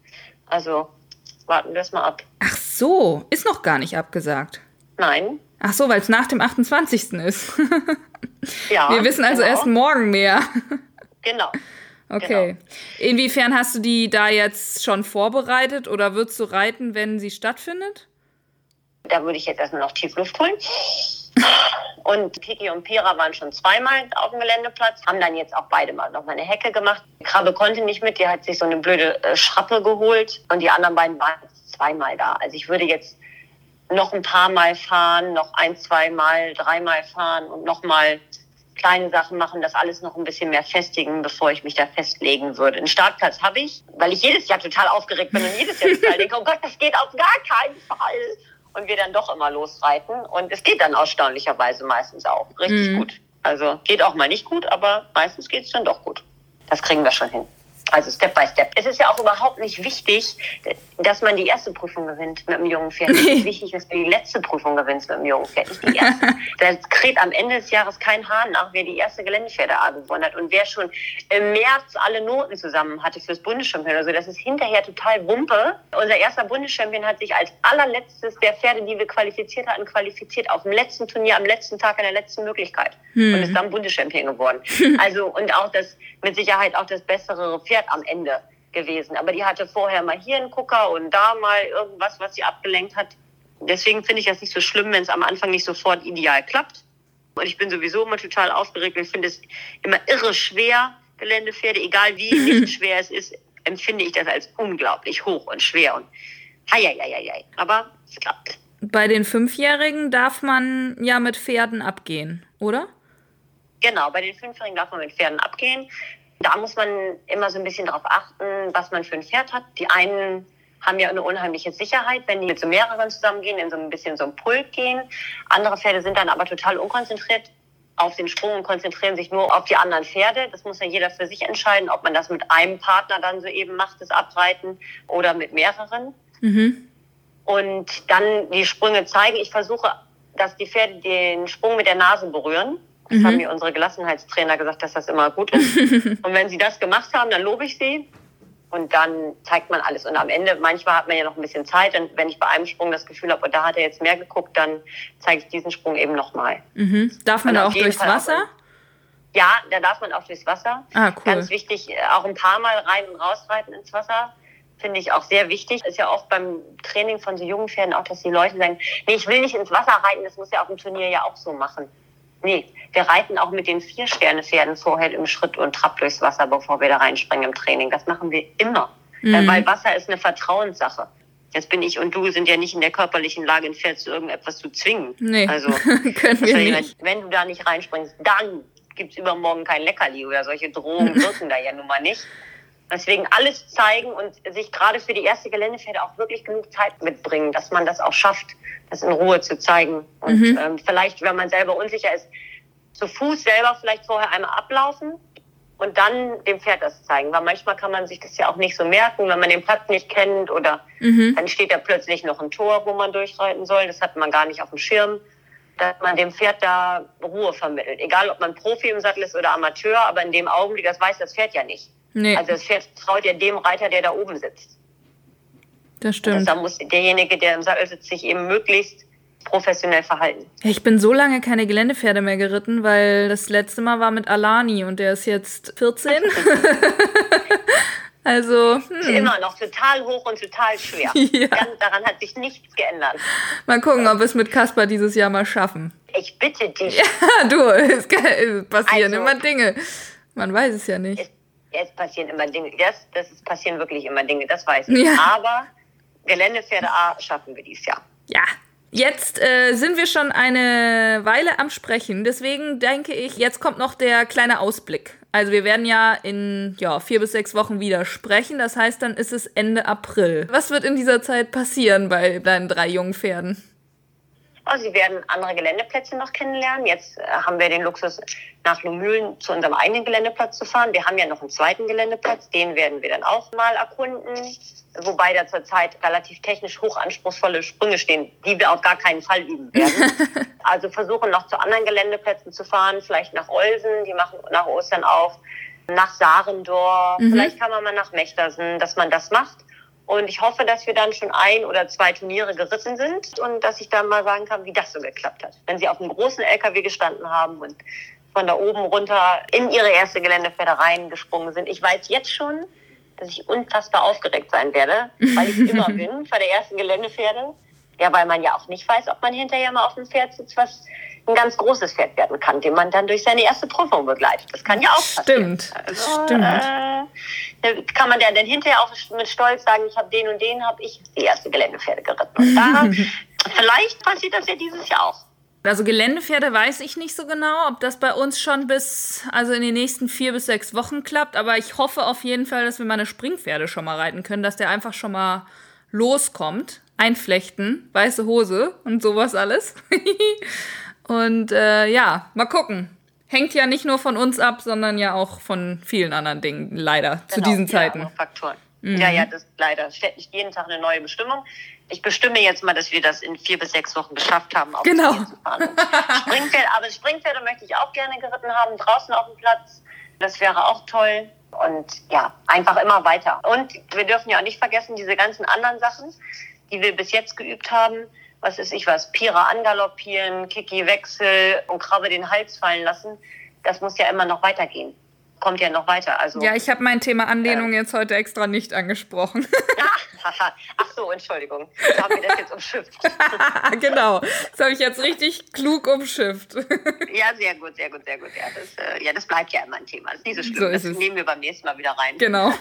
Also warten wir es mal ab. Ach so, ist noch gar nicht abgesagt. Nein. Ach so, weil es nach dem 28. ist. Ja. Wir wissen also genau. erst morgen mehr. Genau. Okay. Inwiefern hast du die da jetzt schon vorbereitet oder würdest du reiten, wenn sie stattfindet? Da würde ich jetzt erstmal noch Tiefluft holen. Und Kiki und Pira waren schon zweimal auf dem Geländeplatz, haben dann jetzt auch beide mal noch mal eine Hecke gemacht. Krabbe konnte nicht mit, die hat sich so eine blöde äh, Schrappe geholt und die anderen beiden waren zweimal da. Also ich würde jetzt noch ein paar Mal fahren, noch ein, zwei Mal, dreimal fahren und noch mal kleine Sachen machen, das alles noch ein bisschen mehr festigen, bevor ich mich da festlegen würde. Einen Startplatz habe ich, weil ich jedes Jahr total aufgeregt bin und jedes Jahr total denke, oh Gott, das geht auf gar keinen Fall. Und wir dann doch immer losreiten. Und es geht dann erstaunlicherweise meistens auch richtig Mhm. gut. Also geht auch mal nicht gut, aber meistens geht es dann doch gut. Das kriegen wir schon hin. Also Step by Step. Es ist ja auch überhaupt nicht wichtig, dass man die erste Prüfung gewinnt mit einem jungen Pferd. Es ist wichtig, dass du die letzte Prüfung gewinnst mit einem jungen Pferd, nicht die erste. Da kräht am Ende des Jahres kein Hahn nach, wer die erste Geländepferde A gewonnen hat und wer schon im März alle Noten zusammen hatte fürs Bundeschampion. Also das ist hinterher total Wumpe. Unser erster Bundeschampion hat sich als allerletztes der Pferde, die wir qualifiziert hatten, qualifiziert auf dem letzten Turnier, am letzten Tag, in der letzten Möglichkeit. Hm. Und ist dann Bundeschampion geworden. Also, und auch das, mit Sicherheit auch das bessere Pferd am Ende gewesen. Aber die hatte vorher mal hier einen Gucker und da mal irgendwas, was sie abgelenkt hat. Deswegen finde ich das nicht so schlimm, wenn es am Anfang nicht sofort ideal klappt. Und ich bin sowieso immer total aufgeregt. Ich finde es immer irre schwer, Geländepferde, egal wie nicht schwer es ist, empfinde ich das als unglaublich hoch und schwer und heieieiei. Aber es klappt. Bei den Fünfjährigen darf man ja mit Pferden abgehen, oder? Genau, bei den Fünfjährigen darf man mit Pferden abgehen. Da muss man immer so ein bisschen darauf achten, was man für ein Pferd hat. Die einen haben ja eine unheimliche Sicherheit, wenn die mit so mehreren zusammengehen, in so ein bisschen so ein Pult gehen. Andere Pferde sind dann aber total unkonzentriert auf den Sprung und konzentrieren sich nur auf die anderen Pferde. Das muss ja jeder für sich entscheiden, ob man das mit einem Partner dann so eben macht, das Abreiten, oder mit mehreren. Mhm. Und dann die Sprünge zeigen. Ich versuche, dass die Pferde den Sprung mit der Nase berühren. Das Mhm. haben mir unsere Gelassenheitstrainer gesagt, dass das immer gut ist. und wenn sie das gemacht haben, dann lobe ich sie. Und dann zeigt man alles. Und am Ende, manchmal hat man ja noch ein bisschen Zeit. Und wenn ich bei einem Sprung das Gefühl habe, und da hat er jetzt mehr geguckt, dann zeige ich diesen Sprung eben nochmal. Mhm. Darf man da auch durchs Fall auch Wasser? Ja, da darf man auch durchs Wasser. Ah, cool. Ganz wichtig, äh, auch ein paar Mal rein und rausreiten ins Wasser. Finde ich auch sehr wichtig. Ist ja oft beim Training von so jungen Pferden auch, dass die Leute sagen, nee, ich will nicht ins Wasser reiten, das muss ja auf dem Turnier ja auch so machen. Nee, wir reiten auch mit den Vier-Sterne-Pferden vorher im Schritt und Trab durchs Wasser, bevor wir da reinspringen im Training. Das machen wir immer. Mhm. Äh, Weil Wasser ist eine Vertrauenssache. Jetzt bin ich und du sind ja nicht in der körperlichen Lage, ein Pferd zu irgendetwas zu zwingen. Nee, Also, können wir nicht. Wenn, wenn du da nicht reinspringst, dann gibt's übermorgen kein Leckerli oder solche Drohungen wirken da ja nun mal nicht. Deswegen alles zeigen und sich gerade für die erste Geländepferde auch wirklich genug Zeit mitbringen, dass man das auch schafft, das in Ruhe zu zeigen. Und Mhm. ähm, vielleicht, wenn man selber unsicher ist, zu Fuß selber vielleicht vorher einmal ablaufen und dann dem Pferd das zeigen. Weil manchmal kann man sich das ja auch nicht so merken, wenn man den Platz nicht kennt oder Mhm. dann steht da plötzlich noch ein Tor, wo man durchreiten soll. Das hat man gar nicht auf dem Schirm. Dass man dem Pferd da Ruhe vermittelt. Egal, ob man Profi im Sattel ist oder Amateur, aber in dem Augenblick, das weiß das Pferd ja nicht. Nee, Also das Pferd traut ja dem Reiter, der da oben sitzt. das Und stimmt. da muss derjenige, der im Sattel sitzt, sich eben möglichst professionell verhalten. Ich bin so lange keine Geländepferde mehr geritten, weil das letzte Mal war mit Alani und der ist jetzt 14. also, Ist hm. immer noch total hoch und total schwer. Ja. Ganz, daran hat sich nichts geändert. mal gucken, ob wir es mit Kaspar dieses Jahr mal schaffen. Ich bitte dich. Ja, du, es, es passieren also, immer Dinge. Man weiß es ja nicht. Es, passieren immer Dinge. Das, das ist, passieren wirklich immer Dinge, das weiß ich. Ja. Aber Geländepferde A schaffen wir dieses Jahr. Ja, Jetzt äh, sind wir schon eine Weile am Sprechen, deswegen denke ich, jetzt kommt noch der kleine Ausblick. Also wir werden ja in ja, vier bis sechs Wochen wieder sprechen, das heißt, dann ist es Ende April. Was wird in dieser Zeit passieren bei deinen drei jungen Pferden? Oh, sie werden andere Geländeplätze noch kennenlernen. Jetzt äh, haben wir den Luxus, nach Lumülen zu unserem eigenen Geländeplatz zu fahren. Wir haben ja noch einen zweiten Geländeplatz, den werden wir dann auch mal erkunden. Wobei da zurzeit relativ technisch hochanspruchsvolle Sprünge stehen, die wir auf gar keinen Fall üben werden. also versuchen noch zu anderen Geländeplätzen zu fahren, vielleicht nach Olsen, die machen nach Ostern auf, nach Sarendorf, mhm. vielleicht kann man mal nach Mechtersen, dass man das macht. Und ich hoffe, dass wir dann schon ein oder zwei Turniere geritten sind und dass ich dann mal sagen kann, wie das so geklappt hat. Wenn sie auf einem großen LKW gestanden haben und von da oben runter in ihre erste Geländepferde reingesprungen sind. Ich weiß jetzt schon, dass ich unfassbar aufgeregt sein werde, weil ich immer bin vor der ersten Geländepferde. Ja, weil man ja auch nicht weiß, ob man hinterher mal auf dem Pferd sitzt, was ein ganz großes Pferd werden kann, den man dann durch seine erste Prüfung begleitet. Das kann ja auch passieren. Stimmt. Also, Stimmt. Äh, kann man dann hinterher auch mit Stolz sagen, ich habe den und den, habe ich die erste Geländepferde geritten. Und da, vielleicht passiert das ja dieses Jahr auch. Also Geländepferde weiß ich nicht so genau, ob das bei uns schon bis, also in den nächsten vier bis sechs Wochen klappt. Aber ich hoffe auf jeden Fall, dass wir meine Springpferde schon mal reiten können, dass der einfach schon mal loskommt. Einflechten, weiße Hose und sowas alles. und äh, ja, mal gucken. Hängt ja nicht nur von uns ab, sondern ja auch von vielen anderen Dingen, leider, genau, zu diesen Zeiten. Faktoren. Mhm. Ja, ja, das leider. Steht nicht jeden Tag eine neue Bestimmung. Ich bestimme jetzt mal, dass wir das in vier bis sechs Wochen geschafft haben, auf genau. zu fahren. Springpferde, aber Springpferde möchte ich auch gerne geritten haben, draußen auf dem Platz. Das wäre auch toll. Und ja, einfach immer weiter. Und wir dürfen ja auch nicht vergessen, diese ganzen anderen Sachen, die wir bis jetzt geübt haben, was ist ich was, Pira angaloppieren, Kiki Wechsel und Krabbe den Hals fallen lassen, das muss ja immer noch weitergehen. Kommt ja noch weiter. Also, ja, ich habe mein Thema Anlehnung äh, jetzt heute extra nicht angesprochen. Ach so, Entschuldigung. Da haben wir das jetzt umschifft. genau. Das habe ich jetzt richtig klug umschifft. ja, sehr gut, sehr gut, sehr gut. Ja, das, äh, ja, das bleibt ja immer ein Thema. Das ist nicht so schlimm. So das nehmen wir beim nächsten Mal wieder rein. Genau.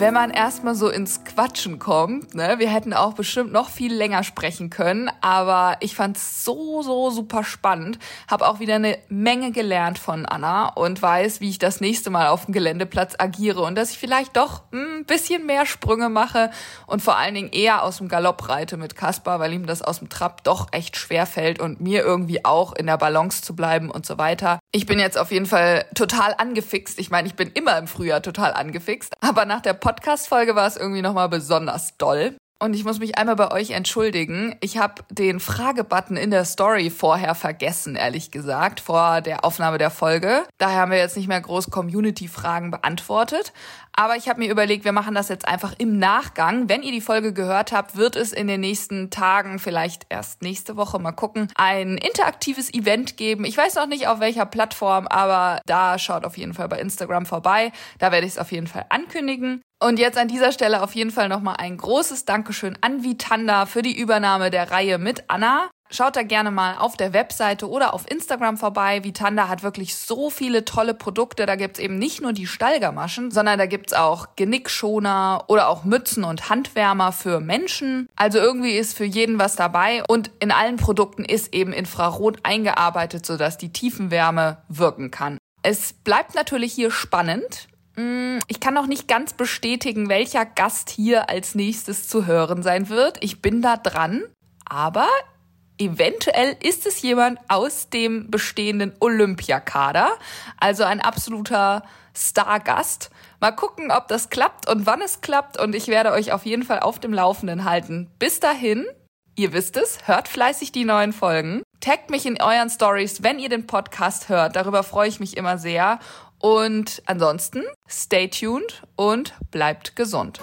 Wenn man erstmal so ins Quatschen kommt, ne, wir hätten auch bestimmt noch viel länger sprechen können, aber ich fand's so, so super spannend, habe auch wieder eine Menge gelernt von Anna und weiß, wie ich das nächste Mal auf dem Geländeplatz agiere und dass ich vielleicht doch ein bisschen mehr Sprünge mache und vor allen Dingen eher aus dem Galopp reite mit Kaspar, weil ihm das aus dem Trab doch echt schwer fällt und mir irgendwie auch in der Balance zu bleiben und so weiter. Ich bin jetzt auf jeden Fall total angefixt. Ich meine, ich bin immer im Frühjahr total angefixt, aber nach der Podcast-Folge war es irgendwie nochmal besonders doll. Und ich muss mich einmal bei euch entschuldigen. Ich habe den Fragebutton in der Story vorher vergessen, ehrlich gesagt, vor der Aufnahme der Folge. Daher haben wir jetzt nicht mehr groß Community-Fragen beantwortet. Aber ich habe mir überlegt, wir machen das jetzt einfach im Nachgang. Wenn ihr die Folge gehört habt, wird es in den nächsten Tagen, vielleicht erst nächste Woche, mal gucken, ein interaktives Event geben. Ich weiß noch nicht auf welcher Plattform, aber da schaut auf jeden Fall bei Instagram vorbei. Da werde ich es auf jeden Fall ankündigen. Und jetzt an dieser Stelle auf jeden Fall nochmal ein großes Dankeschön an Vitanda für die Übernahme der Reihe mit Anna. Schaut da gerne mal auf der Webseite oder auf Instagram vorbei. Vitanda hat wirklich so viele tolle Produkte. Da gibt's eben nicht nur die Stallgamaschen, sondern da gibt's auch Genickschoner oder auch Mützen und Handwärmer für Menschen. Also irgendwie ist für jeden was dabei. Und in allen Produkten ist eben Infrarot eingearbeitet, sodass die Tiefenwärme wirken kann. Es bleibt natürlich hier spannend. Mm, ich kann noch nicht ganz bestätigen, welcher Gast hier als nächstes zu hören sein wird. Ich bin da dran. Aber eventuell ist es jemand aus dem bestehenden Olympiakader. Also ein absoluter Stargast. Mal gucken, ob das klappt und wann es klappt. Und ich werde euch auf jeden Fall auf dem Laufenden halten. Bis dahin, ihr wisst es, hört fleißig die neuen Folgen. Taggt mich in euren Stories, wenn ihr den Podcast hört. Darüber freue ich mich immer sehr. Und ansonsten, stay tuned und bleibt gesund.